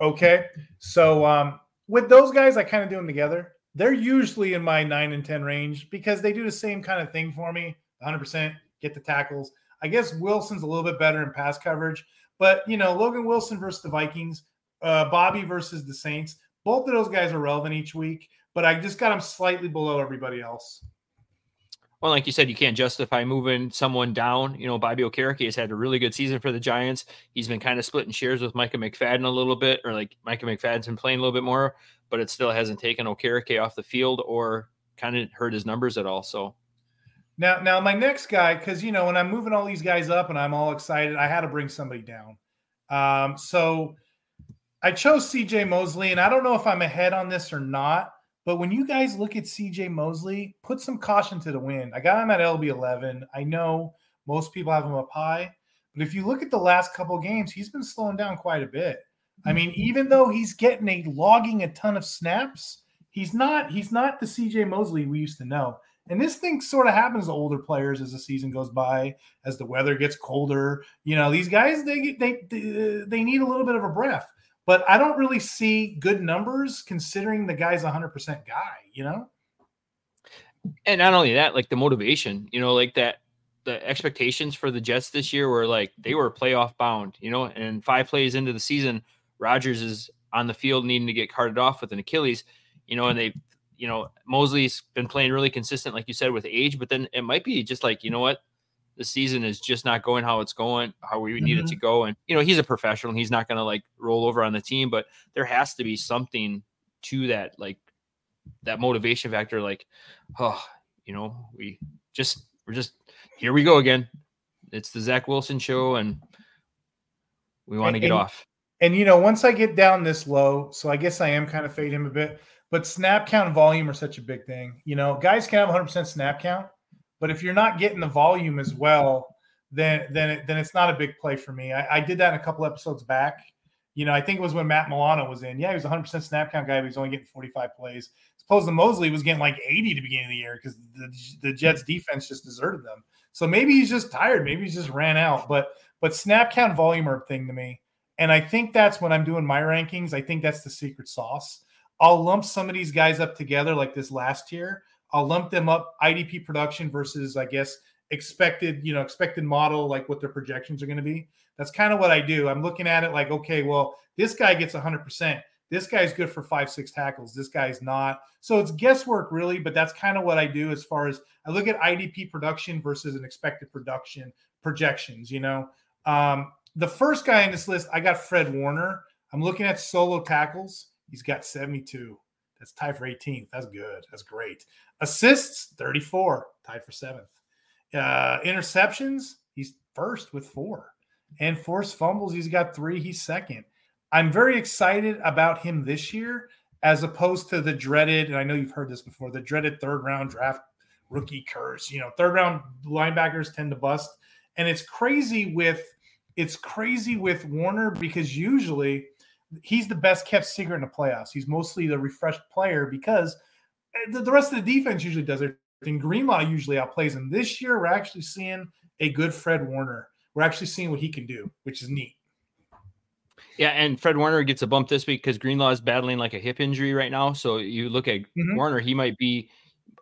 Speaker 1: Okay. So um, with those guys, I kind of do them together. They're usually in my nine and 10 range because they do the same kind of thing for me 100% get the tackles I guess Wilson's a little bit better in pass coverage, but you know, Logan Wilson versus the Vikings, uh, Bobby versus the Saints. Both of those guys are relevant each week, but I just got them slightly below everybody else.
Speaker 2: Well, like you said, you can't justify moving someone down. You know, Bobby Okereke has had a really good season for the Giants. He's been kind of splitting shares with Micah McFadden a little bit, or like Micah McFadden's been playing a little bit more, but it still hasn't taken Okereke off the field or kind of hurt his numbers at all. So
Speaker 1: now, now my next guy, because you know when I'm moving all these guys up and I'm all excited, I had to bring somebody down. Um, so I chose C.J. Mosley, and I don't know if I'm ahead on this or not, But when you guys look at CJ Mosley, put some caution to the wind. I got him at LB 11. I know most people have him up high, but if you look at the last couple games, he's been slowing down quite a bit. I mean, mm-hmm. even though he's getting a logging a ton of snaps, he's not he's not the CJ Mosley we used to know. And this thing sort of happens to older players as the season goes by, as the weather gets colder. You know, these guys they they they need a little bit of a breath but I don't really see good numbers considering the guy's a 100% guy, you know?
Speaker 2: And not only that, like the motivation, you know, like that the expectations for the Jets this year were like they were playoff bound, you know, and five plays into the season, Rodgers is on the field needing to get carted off with an Achilles, you know, and they, you know, Mosley's been playing really consistent, like you said, with age, but then it might be just like, you know what, the season is just not going how it's going, how we mm-hmm. need it to mm-hmm. go. And you know, he's a professional; he's not going to like roll over on the team. But there has to be something to that, like that motivation factor. Like, oh, you know, we just we're just here we go again. It's the Zach Wilson show, and we want to get
Speaker 1: and,
Speaker 2: off.
Speaker 1: And you know, once I get down this low, so I guess I am kind of fade him a bit. But snap count and volume are such a big thing. You know, guys can have 100% snap count, but if you're not getting the volume as well, then then it, then it's not a big play for me. I, I, did that in a couple episodes back. You know, I think it was when Matt Milano was in. Yeah, he was 100% snap count guy, but he's only getting 45 plays. Suppose the Mosley was getting like 80 to beginning of the year because the, the Jets defense just deserted them. So maybe he's just tired. Maybe he's just ran out. But but snap count volume are a thing to me. And I think that's when I'm doing my rankings. I think that's the secret sauce. I'll lump some of these guys up together like this last year I'll lump them up IDP production versus, I guess, expected, you know, expected model, like what their projections are going to be. That's kind of what I do. I'm looking at it like, okay, well, this guy gets 100%. This guy's good for five, six tackles. This guy's not. So it's guesswork, really, but that's kind of what I do as far as I look at IDP production versus an expected production projections, you know. Um, the first guy in this list, I got Fred Warner. I'm looking at solo tackles. He's got 72. That's tied for 18th. That's good. That's great. Assists, 34, tied for seventh. Uh, interceptions, he's first with four. And forced fumbles, he's got three. He's second. I'm very excited about him this year as opposed to the dreaded, and I know you've heard this before, the dreaded third round draft rookie curse. You know, third round linebackers tend to bust. And it's crazy with it's crazy with Warner because usually he's the best kept secret in the playoffs. He's mostly the refreshed player because eh, the, the rest of the defense usually does it. everything. Greenlaw usually outplays him. This year, we're actually seeing a good Fred Warner. We're actually seeing what he can do, which is neat.
Speaker 2: Yeah, and Fred Warner gets a bump this week because Greenlaw is battling like a hip injury right now. So you look at mm-hmm. Warner, he might be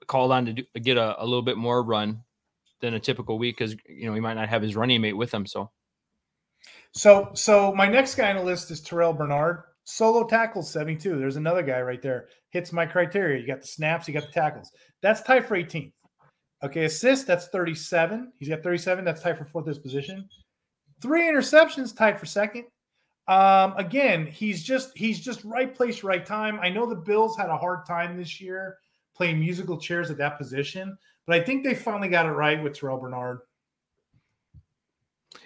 Speaker 2: called on to do, get a, a little bit more run than a typical week because you know he might not have his running mate with him. So
Speaker 1: so, so my next guy on the list is Terrell Bernard. Solo tackles 72. There's another guy right there. Hits my criteria. You got the snaps, you got the tackles. That's tied for 18th. Okay, assist, that's 37. He's got 37. That's tied for fourth this position. Three interceptions, tied for second. Um, again, he's just he's just right place, right time. I know the Bills had a hard time this year playing musical chairs at that position, but I think they finally got it right with Terrell Bernard.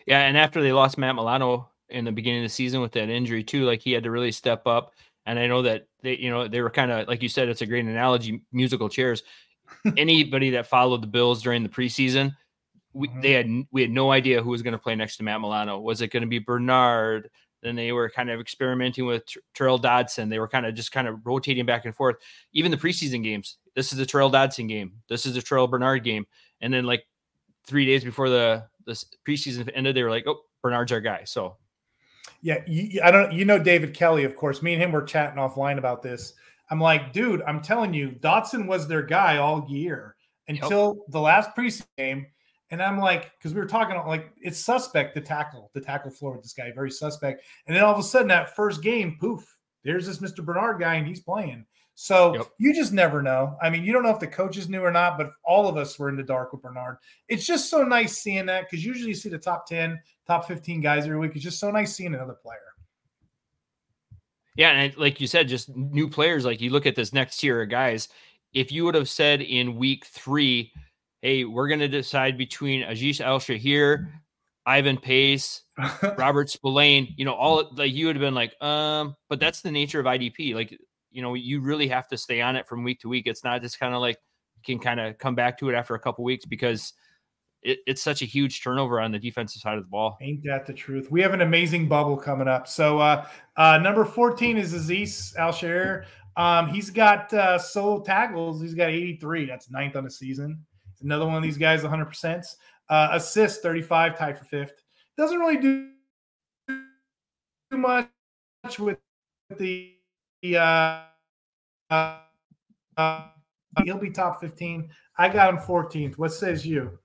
Speaker 2: Yeah, and after they lost Matt Milano in the beginning of the season with that injury too, like he had to really step up. And I know that they, you know, they were kind of like you said, it's a great analogy, musical chairs. Anybody that followed the Bills during the preseason, we, mm-hmm. they had we had no idea who was going to play next to Matt Milano. Was it going to be Bernard? Then they were kind of experimenting with T- Tyrel Dodson. They were kind of just kind of rotating back and forth. Even the preseason games, this is the Tyrel Dodson game. This is the Terrell Bernard game. And then like three days before the this preseason ended, they were like, "Oh, Bernard's our guy." So,
Speaker 1: yeah, you, I don't. You know, David Kelly, of course. Me and him were chatting offline about this. I'm like, dude, I'm telling you, Dodson was their guy all year until yep. the last preseason game. And I'm like, because we were talking like it's suspect the tackle, the tackle floor with this guy, very suspect. And then all of a sudden, that first game, poof, there's this Mr. Bernard guy, and he's playing. So yep. you just never know. I mean, you don't know if the coaches knew or not, but all of us were in the dark with Bernard. It's just so nice seeing that because usually you see the top 10, top 15 guys every week. It's just so nice seeing another player.
Speaker 2: Yeah. And like you said, just new players, like you look at this next tier of guys. If you would have said in week three, hey, we're going to decide between Azeez Al-Shaair, Ivan Pace, Robert Spillane, you know, all like you would have been like, um, but that's the nature of IDP. Like you know, you really have to stay on it from week to week. It's not just kind of like can kind of come back to it after a couple weeks because it, it's such a huge turnover on the defensive side of the ball.
Speaker 1: Ain't that the truth? We have an amazing bubble coming up. So uh, uh, number 14 is Azeez Al Um, he's got uh, solo tackles. He's got 83. That's ninth on the season. Another one of these guys, 100%. Uh, assists, 35, tied for fifth. Doesn't really do too much with the uh, uh, uh, he'll be top 15. I got him 14th. What says you?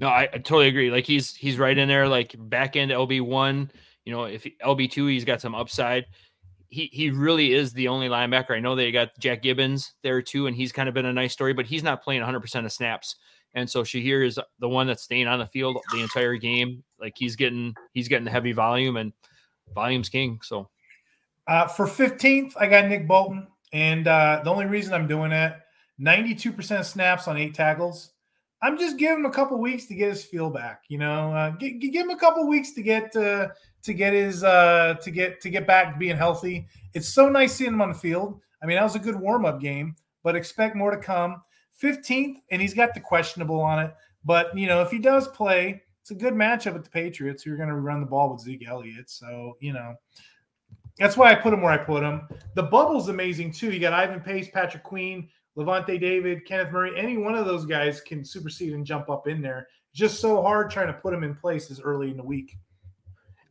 Speaker 2: No, I, I, totally agree. Like he's he's right in there, like back end LB one. You know, if LB two, he's got some upside. He he really is the only linebacker. I know they got Jack Gibbens there too, and he's kind of been a nice story, but he's not playing 100 percent of snaps. And so Shaair is the one that's staying on the field the entire game. Like he's getting he's getting the heavy volume and volume's king. So
Speaker 1: uh, for 15th, I got Nick Bolton, and uh, the only reason I'm doing that, 92% snaps on eight tackles. I'm just giving him a couple weeks to get his feel back. You know, uh, give, give him a couple weeks to get uh, to get his uh, to get to get back to being healthy. It's so nice seeing him on the field. I mean, that was a good warm up game, but expect more to come. 15th, and he's got the questionable on it. But you know, if he does play, it's a good matchup with the Patriots who are going to run the ball with Zeke Elliott. So you know, that's why I put him where I put him. The bubble's amazing too. You got Ivan Pace, Patrick Queen, Lavonte David, Kenneth Murray, any one of those guys can supersede and jump up in there. Just so hard trying to put them in places early in the week.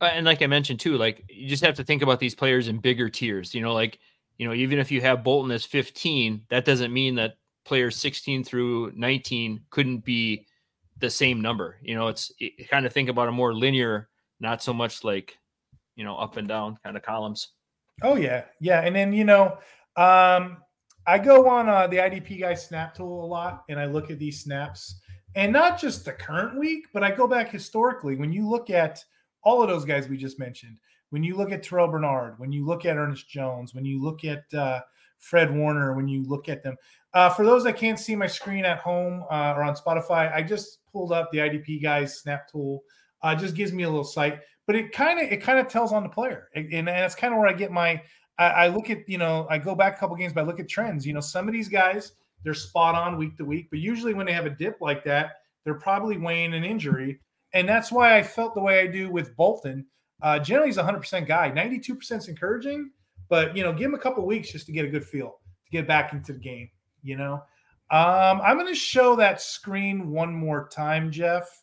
Speaker 2: Uh, and like I mentioned too, like you just have to think about these players in bigger tiers. You know, like you know, even if you have Bolton as 15, that doesn't mean that players 16 through 19 couldn't be the same number. You know, it's it, kind of think about a more linear, not so much like you know up and down kind of columns.
Speaker 1: Oh yeah, yeah, and then you know, um, I go on uh, the IDP guy snap tool a lot and I look at these snaps and not just the current week, but I go back historically. When you look at all of those guys we just mentioned, when you look at Terrell Bernard, when you look at Ernest Jones, when you look at uh, Fred Warner, when you look at them, uh, for those that can't see my screen at home uh, or on Spotify, I just pulled up the IDP guys snap tool. Uh, just gives me a little sight, but it kind of it kind of tells on the player, and, and that's kind of where I get my I, I look at, you know, I go back a couple games, but I look at trends. You know, some of these guys, they're spot on week to week, but usually when they have a dip like that, they're probably weighing an injury. And that's why I felt the way I do with Bolton. Uh, generally, he's a 100% guy. 92% is encouraging, but, you know, give him a couple weeks just to get a good feel, to get back into the game, you know. Um, I'm going to show that screen one more time, Jeff.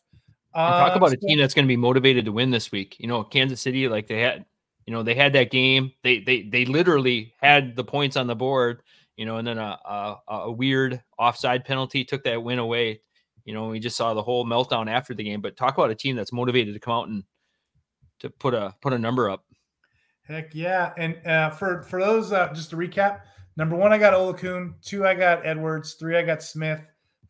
Speaker 2: Uh, talk about a team that's going to be motivated to win this week. You know, Kansas City, like they had you know, they had that game. They they they literally had the points on the board. You know, and then a a, a weird offside penalty took that win away. You know, we just saw the whole meltdown after the game. But talk about a team that's motivated to come out and to put a put a number up.
Speaker 1: Heck yeah! And uh, for for those, uh, just to recap: number one, I got Oluokun. Two, I got Edwards. Three, I got Smith.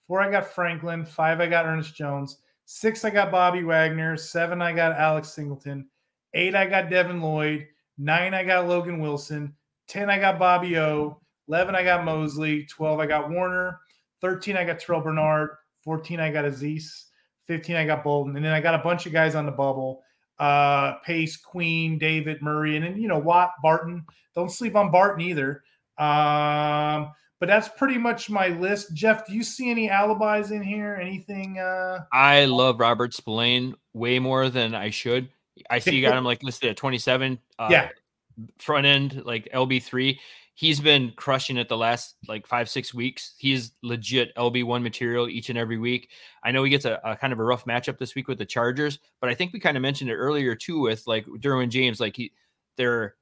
Speaker 1: Four, I got Franklin. Five, I got Ernest Jones. Six, I got Bobby Wagner. Seven, I got Alex Singleton. Eight, I got Devin Lloyd. Nine, I got Logan Wilson. 10, I got Bobby O. 11, I got Mosley. 12, I got Warner. 13, I got Terrell Bernard. 14, I got Azeez. 15, I got Bolton. And then I got a bunch of guys on the bubble. Uh, Pace, Queen, David, Murray, and then, you know, Watt, Barton. Don't sleep on Barton either. Um, but that's pretty much my list. Jeff, do you see any alibis in here? Anything? Uh...
Speaker 2: I love Robert Spillane way more than I should. I see you got him like listed at 27.
Speaker 1: Uh, yeah.
Speaker 2: Front end, like LB3. He's been crushing it the last like five, six weeks. He's legit LB1 material each and every week. I know he gets a, a kind of a rough matchup this week with the Chargers, but I think we kind of mentioned it earlier too with like Derwin James. Like he, they're,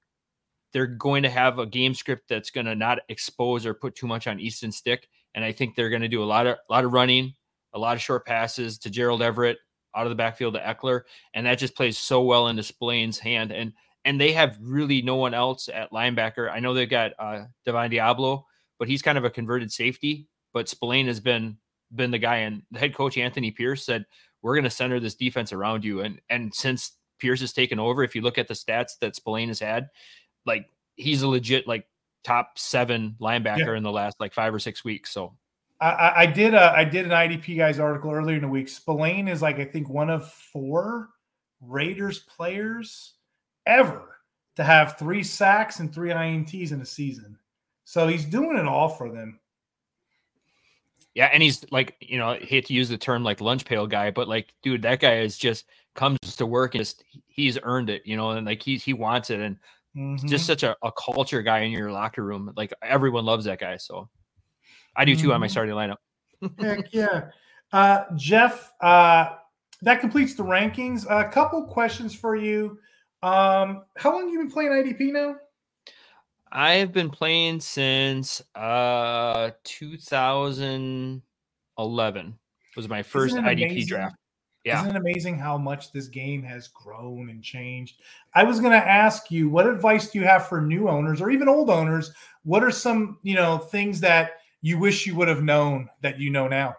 Speaker 2: they're going to have a game script that's going to not expose or put too much on Easton Stick. And I think they're going to do a lot of, a lot of running, a lot of short passes to Gerald Everett, out of the backfield to Ekeler, and that just plays so well into Spillane's hand. And and they have really no one else at linebacker. I know they've got uh, Divine Deablo, but he's kind of a converted safety. But Spillane has been been the guy, and the head coach Anthony Pierce said we're going to center this defense around you. And and since Pierce has taken over, if you look at the stats that Spillane has had, like he's a legit like top seven linebacker yeah. in the last like five or six weeks. So
Speaker 1: I, I did a I did an IDP guys article earlier in the week. Spillane is like I think one of four Raiders players ever to have three sacks and three INTs in a season. So he's doing it all for them.
Speaker 2: Yeah, and he's like, you know, I hate to use the term like lunch pail guy, but like, dude, that guy is just comes to work and just he's earned it, you know, and like he's he wants it, and mm-hmm. just such a, a culture guy in your locker room. Like everyone loves that guy. So I do too mm-hmm. on my mm-hmm. starting lineup.
Speaker 1: Heck yeah. Uh, Jeff, uh, that completes the rankings. A couple questions for you. Um, how long have you been playing IDP now?
Speaker 2: I have been playing since uh 2011 was my first IDP amazing? draft.
Speaker 1: Yeah. Isn't it amazing how much this game has grown and changed? I was going to ask you, what advice do you have for new owners or even old owners? What are some, you know, things that you wish you would have known that you know now?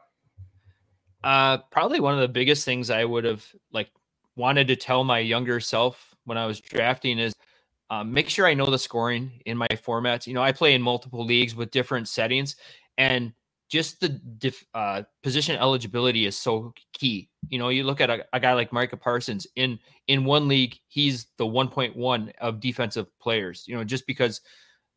Speaker 2: Uh, probably one of the biggest things I would have like wanted to tell my younger self when I was drafting is um, make sure I know the scoring in my formats. You know, I play in multiple leagues with different settings, and just the diff, uh, position eligibility is so key. You know, you look at a, a, guy like Micah Parsons in in one league, he's the 1.1 of defensive players. You know, just because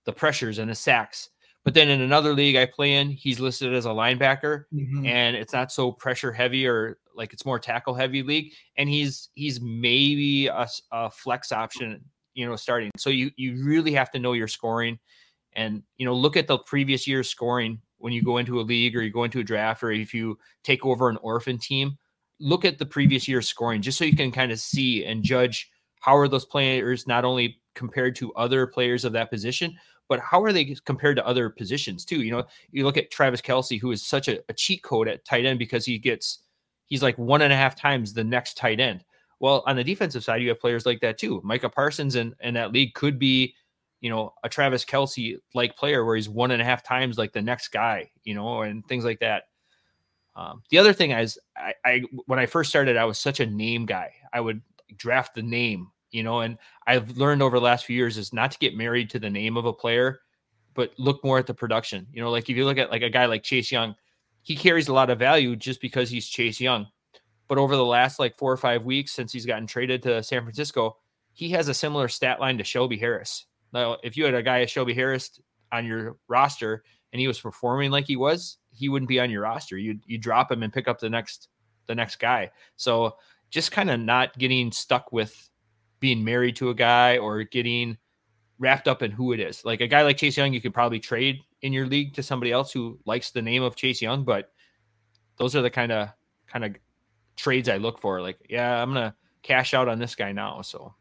Speaker 2: the pressures and the sacks. But then in another league I play in, he's listed as a linebacker, mm-hmm. and it's not so pressure heavy or like it's more tackle heavy league, and he's he's maybe a, a flex option, you know, starting. So you you really have to know your scoring, and you know look at the previous year's scoring when you go into a league or you go into a draft or if you take over an orphan team. Look at the previous year's scoring just so you can kind of see and judge how are those players not only compared to other players of that position, but how are they compared to other positions too? You know, you look at Travis Kelce, who is such a, a cheat code at tight end because he gets he's like one and a half times the next tight end. Well, on the defensive side, you have players like that too. Micah Parsons in, in that league could be, you know, a Travis Kelce like player where he's one and a half times like the next guy, you know, and things like that. Um, the other thing is, I, I when I first started, I was such a name guy. I would draft the name you know, and I've learned over the last few years is not to get married to the name of a player, but look more at the production. You know, like if you look at like a guy like Chase Young, he carries a lot of value just because he's Chase Young. But over the last like four or five weeks since he's gotten traded to San Francisco, he has a similar stat line to Shelby Harris. Now, if you had a guy as Shelby Harris on your roster and he was performing like he was, he wouldn't be on your roster. You you drop him and pick up the next the next guy. So just kind of not getting stuck with being married to a guy or getting wrapped up in who it is. Like a guy like Chase Young, you could probably trade in your league to somebody else who likes the name of Chase Young, but those are the kind of kind of trades I look for. Like, yeah, I'm gonna cash out on this guy now. So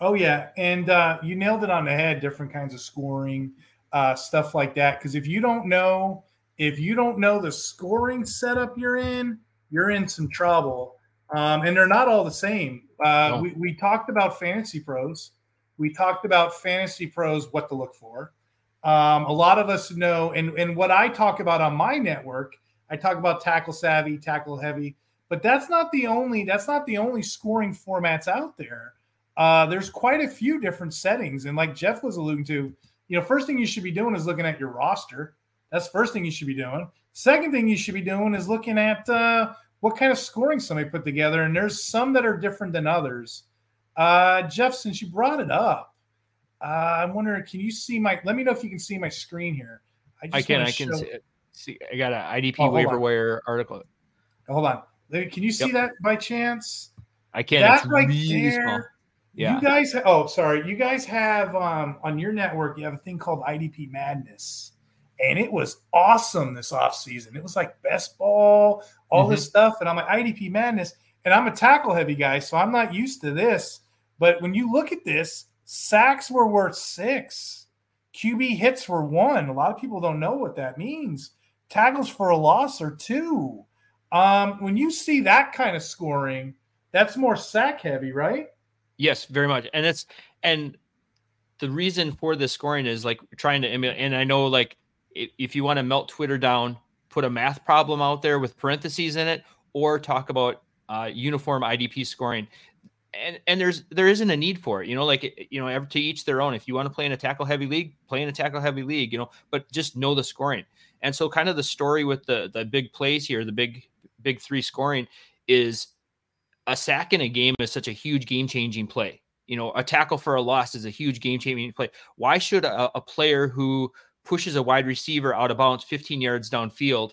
Speaker 1: Oh yeah, and uh, you nailed it on the head. Different kinds of scoring, uh, stuff like that. Because if you don't know, if you don't know the scoring setup you're in, you're in some trouble. Um, and they're not all the same. Uh, no. we, we talked about FantasyPros. We talked about FantasyPros, what to look for. Um, a lot of us know, and, and what I talk about on my network, I talk about tackle savvy, tackle heavy, but that's not the only that's not the only scoring formats out there. Uh, there's quite a few different settings, and like Jeff was alluding to, you know, first thing you should be doing is looking at your roster. That's first thing you should be doing. Second thing you should be doing is looking at uh, what kind of scoring somebody put together, and there's some that are different than others. Uh, Jeff, since you brought it up, uh, I'm wondering, can you see my? Let me know if you can see my screen here.
Speaker 2: I, I can. I can see, see. I got an IDP oh, waiver wire article.
Speaker 1: Hold on. Can you see yep. that by chance?
Speaker 2: I can. That it's right really there. Small.
Speaker 1: Yeah. You guys. Ha- oh, sorry. You guys have um, on your network. You have a thing called IDP Madness and it was awesome this offseason. It was like best ball, all mm-hmm. this stuff. And I'm like, IDP madness. And I'm a tackle heavy guy, so I'm not used to this. But when you look at this, sacks were worth six, QB hits were one. A lot of people don't know what that means. Tackles for a loss are two. Um, when you see that kind of scoring, that's more sack heavy, right?
Speaker 2: Yes, very much. And it's and the reason for the scoring is like trying to emulate. And I know like if you want to melt Twitter down, put a math problem out there with parentheses in it, or talk about uh, uniform IDP scoring. And and there's there isn't a need for it, you know. Like you know, to each their own. If you want to play in a tackle heavy league, play in a tackle heavy league, you know. But just know the scoring. And so, kind of the story with the the big plays here, the big big three scoring, is a sack in a game is such a huge game changing play. you know, a tackle for a loss is a huge game changing play. Why should a, a, player who pushes a wide receiver out of bounds 15 yards downfield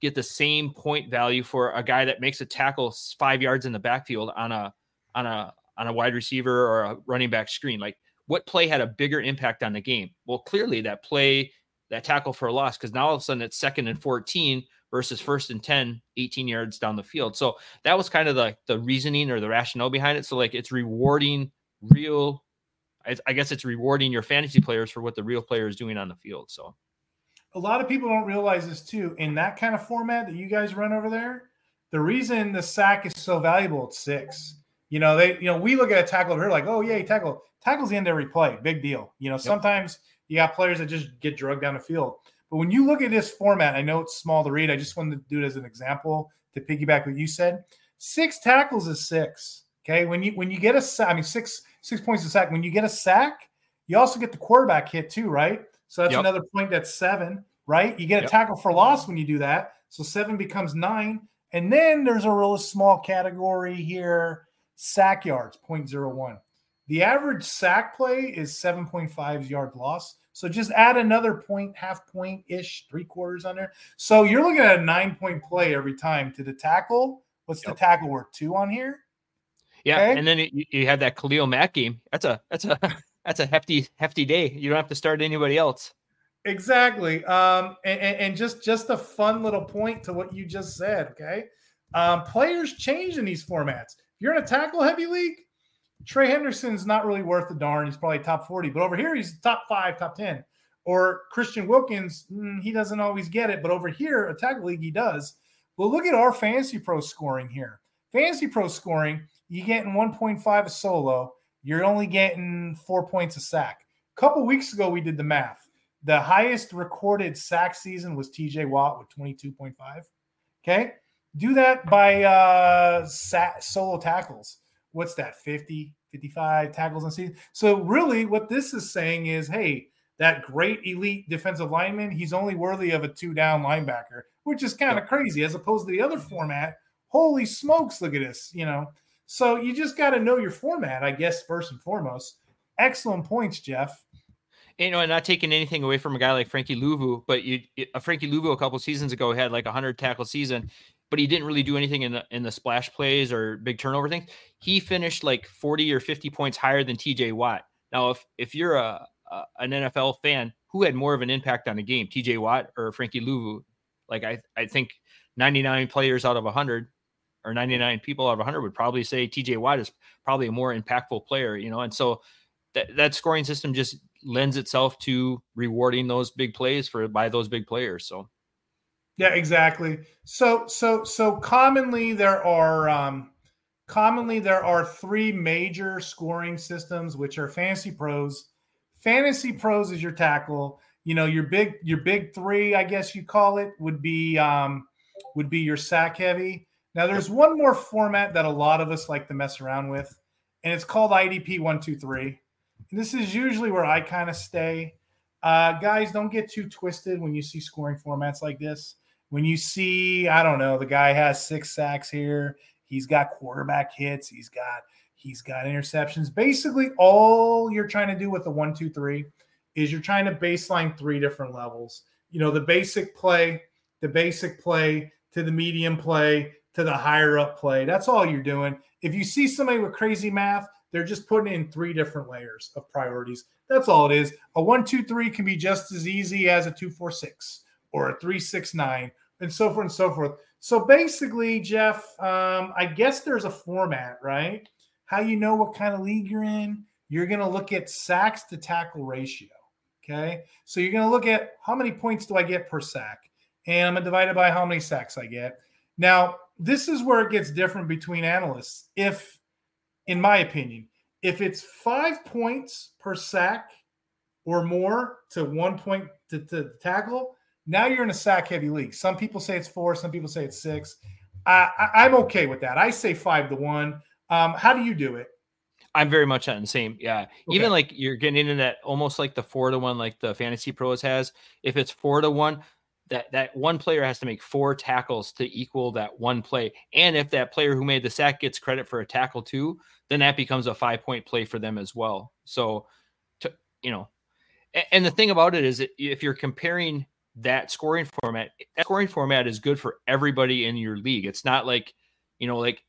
Speaker 2: get the same point value for a guy that makes a tackle five yards in the backfield on a on a on a wide receiver or a running back screen? Like, what play had a bigger impact on the game? Well, clearly that play, that tackle for a loss, because now all of a sudden it's second and 14 versus first and 10 18 yards down the field. So that was kind of the the reasoning or the rationale behind it. So like it's rewarding real I, guess it's rewarding your fantasy players for what the real player is doing on the field so.
Speaker 1: A lot of people don't realize this too. In that kind of format that you guys run over there the reason the sack is so valuable it's six you know they you know we look at a tackle over here like oh yeah tackle tackles the end of every play big deal. You know yep. sometimes you got players that just get drugged down the field but when you look at this format, I know it's small to read. I just wanted to do it as an example to piggyback what you said. Six tackles is six. Okay. When you when you get a sack, I mean six six points a sack. When you get a sack, you also get the quarterback hit too, right? So that's yep. another point. That's seven, right? You get a yep. tackle for loss when you do that. So seven becomes nine. And then there's a real small category here, sack yards, 0.01. The average sack play is 7.5 yard loss. So just add another point, half point ish, three quarters on there. So you're looking at a nine point play every time to the tackle. What's yep. the tackle worth? Two on here.
Speaker 2: Yeah, okay. and then you, you have that Khalil Mack game. That's a that's a that's a hefty hefty day. You don't have to start anybody else.
Speaker 1: Exactly. Um, and, and just just a fun little point to what you just said. Okay, um, players change in these formats. If you're in a tackle heavy league, Trey Hendrickson's not really worth a darn. He's probably top 40, but over here he's top five, top 10. Or Christian Wilkins, mm, he doesn't always get it, but over here, attack league, he does. Well, look at our fantasy pro scoring here. Fantasy pro scoring, you're getting 1.5 a solo, you're only getting four points a sack. A couple weeks ago, we did the math. The highest recorded sack season was TJ Watt with 22.5. Okay. Do that by uh, sack, solo tackles what's that 50 55 tackles on season? So really what this is saying is hey that great elite defensive lineman he's only worthy of a two down linebacker which is kind of crazy as opposed to the other format. Holy smokes look at this you know? So you just got to know your format i guess first and foremost. Excellent points jeff.
Speaker 2: You know, and not taking anything away from a guy like Frankie Luvu, but you, a uh, Frankie Luvu a couple seasons ago had like a hundred tackle season but he didn't really do anything in the in the splash plays or big turnover things. He finished like 40 or 50 points higher than TJ Watt. Now, if if you're a, a an NFL fan, who had more of an impact on the game, TJ Watt or Frankie Luvu? Like I I think 99 players out of 100 or 99 people out of 100 would probably say TJ Watt is probably a more impactful player, you know. And so that that scoring system just lends itself to rewarding those big plays for by those big players. So
Speaker 1: yeah, exactly. So so so commonly there are um commonly there are three major scoring systems which are FantasyPros. Fantasy pros is your tackle. You know, your big your big 3, I guess you call it, would be um would be your sack heavy. Now there's one more format that a lot of us like to mess around with and it's called IDP 123. And this is usually where I kind of stay. Uh, guys, don't get too twisted when you see scoring formats like this when you see, I don't know, the guy has six sacks here, he's got quarterback hits, he's got he's got interceptions. Basically, all you're trying to do with the one, two, three is you're trying to baseline three different levels. You know, the basic play, the basic play to the medium play to the higher up play. That's all you're doing. If you see somebody with crazy math, they're just putting in three different layers of priorities. That's all it is. A one, two, three can be just as easy as a two, four, six or a three, six, nine and so forth and so forth. So basically, Jeff, um, I guess there's a format, right? How you know what kind of league you're in? You're going to look at sacks to tackle ratio. Okay. So you're going to look at how many points do I get per sack? And I'm going to divide it by how many sacks I get. Now, this is where it gets different between analysts. If, in my opinion, if it's five points per sack or more to one point to, to tackle, now you're in a sack heavy league. Some people say it's four, some people say it's six. I, am okay with that. I say five to one. Um, how do you do it?
Speaker 2: I'm very much on the same. Yeah. Okay. Even like you're getting into that almost like the four to one, like the FantasyPros has. If it's four to one, that that one player has to make four tackles to equal that one play. And if that player who made the sack gets credit for a tackle too, then that becomes a five point play for them as well. So, to, you know, and, and the thing about it is, if you're comparing that scoring format, that scoring format is good for everybody in your league. It's not like, you know, like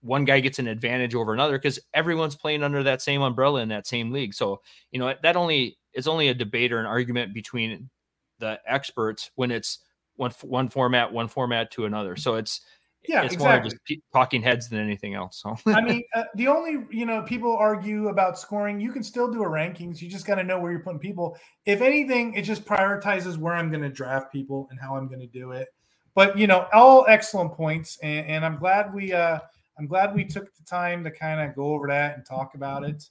Speaker 2: one guy gets an advantage over another because everyone's playing under that same umbrella in that same league. So, you know, that only is only a debate or an argument between the experts when it's one one format, one format to another. So it's
Speaker 1: yeah,
Speaker 2: it's
Speaker 1: exactly.
Speaker 2: more just talking heads than anything else. So
Speaker 1: I mean, uh, the only you know people argue about scoring. You can still do a rankings. You just got to know where you're putting people. If anything, it just prioritizes where I'm going to draft people and how I'm going to do it. But you know, all excellent points, and, and I'm glad we uh I'm glad we took the time to kind of go over that and talk about it.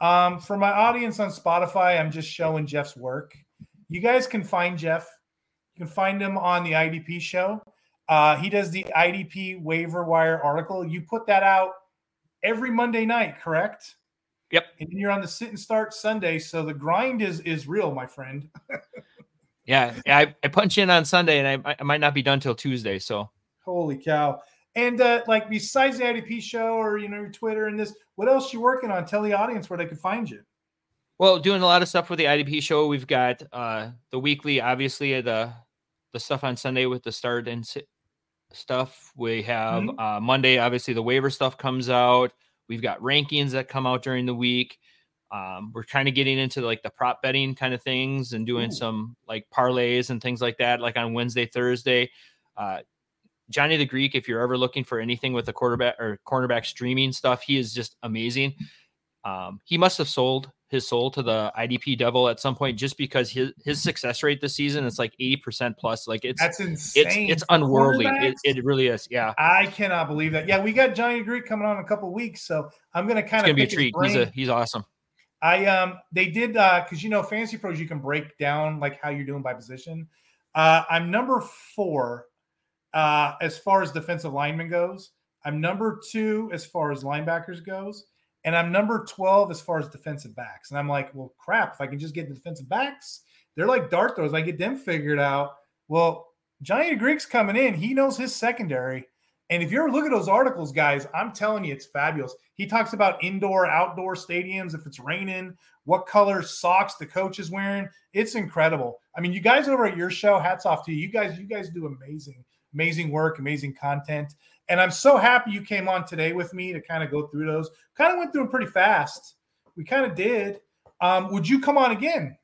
Speaker 1: Um, for my audience on Spotify, I'm just showing Jeff's work. You guys can find Jeff. You can find him on the IDP show. Uh, he does the IDP waiver wire article. You put that out every Monday night, correct?
Speaker 2: Yep.
Speaker 1: And you're on the sit and start Sunday, so the grind is is real, my friend.
Speaker 2: yeah, I, I punch in on Sunday, and I, I might not be done till Tuesday. So
Speaker 1: holy cow! And uh, like besides the IDP show or you know your Twitter and this, what else you working on? Tell the audience where they can find you.
Speaker 2: Well, doing a lot of stuff with the IDP show. We've got uh, the weekly, obviously the the stuff on Sunday with the start and sit stuff. We have mm-hmm. uh, Monday, obviously the waiver stuff comes out. We've got rankings that come out during the week. Um, we're kind of getting into like the prop betting kind of things and doing Ooh. some like parlays and things like that, like on Wednesday, Thursday. Uh, Johnny the Greek, if you're ever looking for anything with the quarterback or cornerback streaming stuff, he is just amazing. Um, he must have sold his soul to the IDP devil at some point just because his his success rate this season is like 80% plus. Like it's
Speaker 1: that's insane.
Speaker 2: It's, it's unworldly. It, it, really is. Yeah.
Speaker 1: I cannot believe that. Yeah, we got Johnny Greek coming on in a couple weeks. So I'm gonna kind
Speaker 2: it's
Speaker 1: of
Speaker 2: gonna be a treat. He's a he's awesome.
Speaker 1: I um they did uh because you know FantasyPros you can break down like how you're doing by position. Uh I'm number four uh as far as defensive lineman goes. I'm number two as far as linebackers goes and I'm number 12 as far as defensive backs. And I'm like, well, crap, if I can just get the defensive backs, they're like dart throws. I get them figured out. Well, Johnny Greek's coming in. He knows his secondary. And if you're looking at those articles, guys, I'm telling you, it's fabulous. He talks about indoor, outdoor stadiums, if it's raining, what color socks the coach is wearing. It's incredible. I mean, you guys over at your show, hats off to you. You guys, you guys do amazing, amazing work, amazing content. And I'm so happy you came on today with me to kind of go through those. Kind of went through them pretty fast. We kind of did. Um, would you come on again?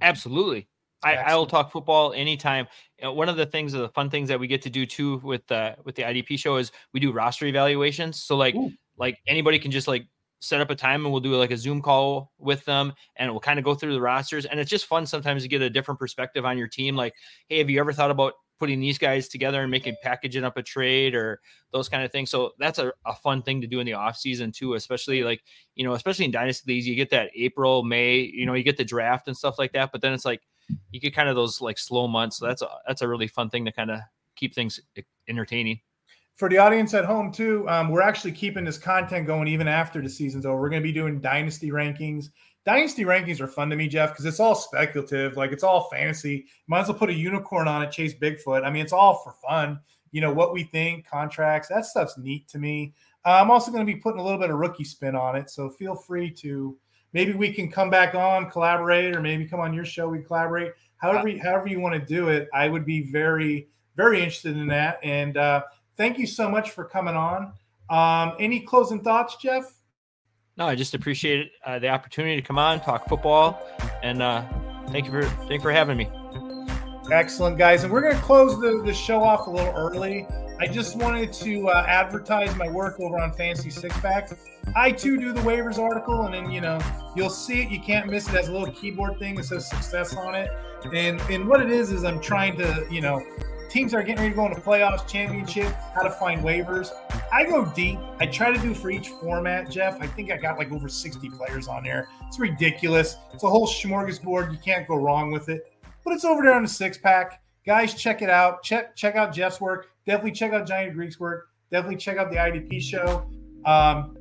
Speaker 2: Absolutely. I, I, will talk football anytime. You know, one of the things, of the fun things that we get to do too with the with the IDP show is we do roster evaluations. So like Ooh. like anybody can just like set up a time and we'll do like a Zoom call with them and we'll kind of go through the rosters. And it's just fun sometimes to get a different perspective on your team. Like, hey, have you ever thought about putting these guys together and making packaging up a trade or those kind of things. So that's a, a fun thing to do in the off season too, especially like, you know, especially in dynasty leagues, you get that April, May, you know, you get the draft and stuff like that, but then it's like, you get kind of those like slow months. So that's a, that's a really fun thing to kind of keep things entertaining.
Speaker 1: For the audience at home too, um, we're actually keeping this content going even after the season's over. We're going to be doing dynasty rankings Dynasty rankings are fun to me, Jeff, because it's all speculative. Like it's all fantasy. Might as well put a unicorn on it, chase Bigfoot. I mean, it's all for fun. You know what we think, contracts, that stuff's neat to me. Uh, I'm also going to be putting a little bit of rookie spin on it, so feel free to maybe we can come back on, collaborate, or maybe come on your show, we collaborate. However, however you want to do it, I would be very, very interested in that. And uh, thank you so much for coming on. Um, any closing thoughts, Jeff?
Speaker 2: No, I just appreciate uh, the opportunity to come on, talk football, and uh, thank you for thank you for having me.
Speaker 1: Excellent, guys, and we're going to close the, the show off a little early. I just wanted to uh, advertise my work over on Fantasy Six Pack. I too do the waivers article, and then you know you'll see it. You can't miss it. it has a little keyboard thing that says success on it, and and what it is is I'm trying to you know teams are getting ready to go into playoffs, championship, how to find waivers. I go deep. I try to do for each format, Jeff. I think I got like over 60 players on there. It's ridiculous. It's a whole smorgasbord. You can't go wrong with it. But it's over there on the six pack. Guys, check it out. Check check out Jeff's work. Definitely check out Johnny Greek's work. Definitely check out the IDP show. Um,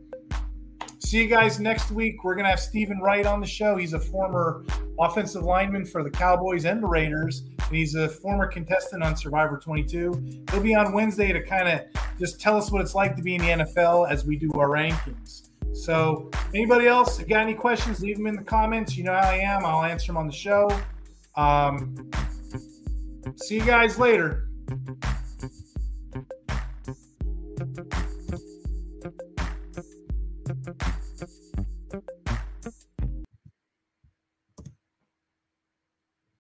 Speaker 1: see you guys next week. We're gonna have Stephen Wright on the show. He's a former offensive lineman for the Cowboys and the Raiders. and he's a former contestant on Survivor 22. He'll be on Wednesday to kind of just tell us what it's like to be in the NFL as we do our rankings. So, anybody else got any questions? Leave them in the comments. You know how I am. I'll answer them on the show. Um, see you guys later.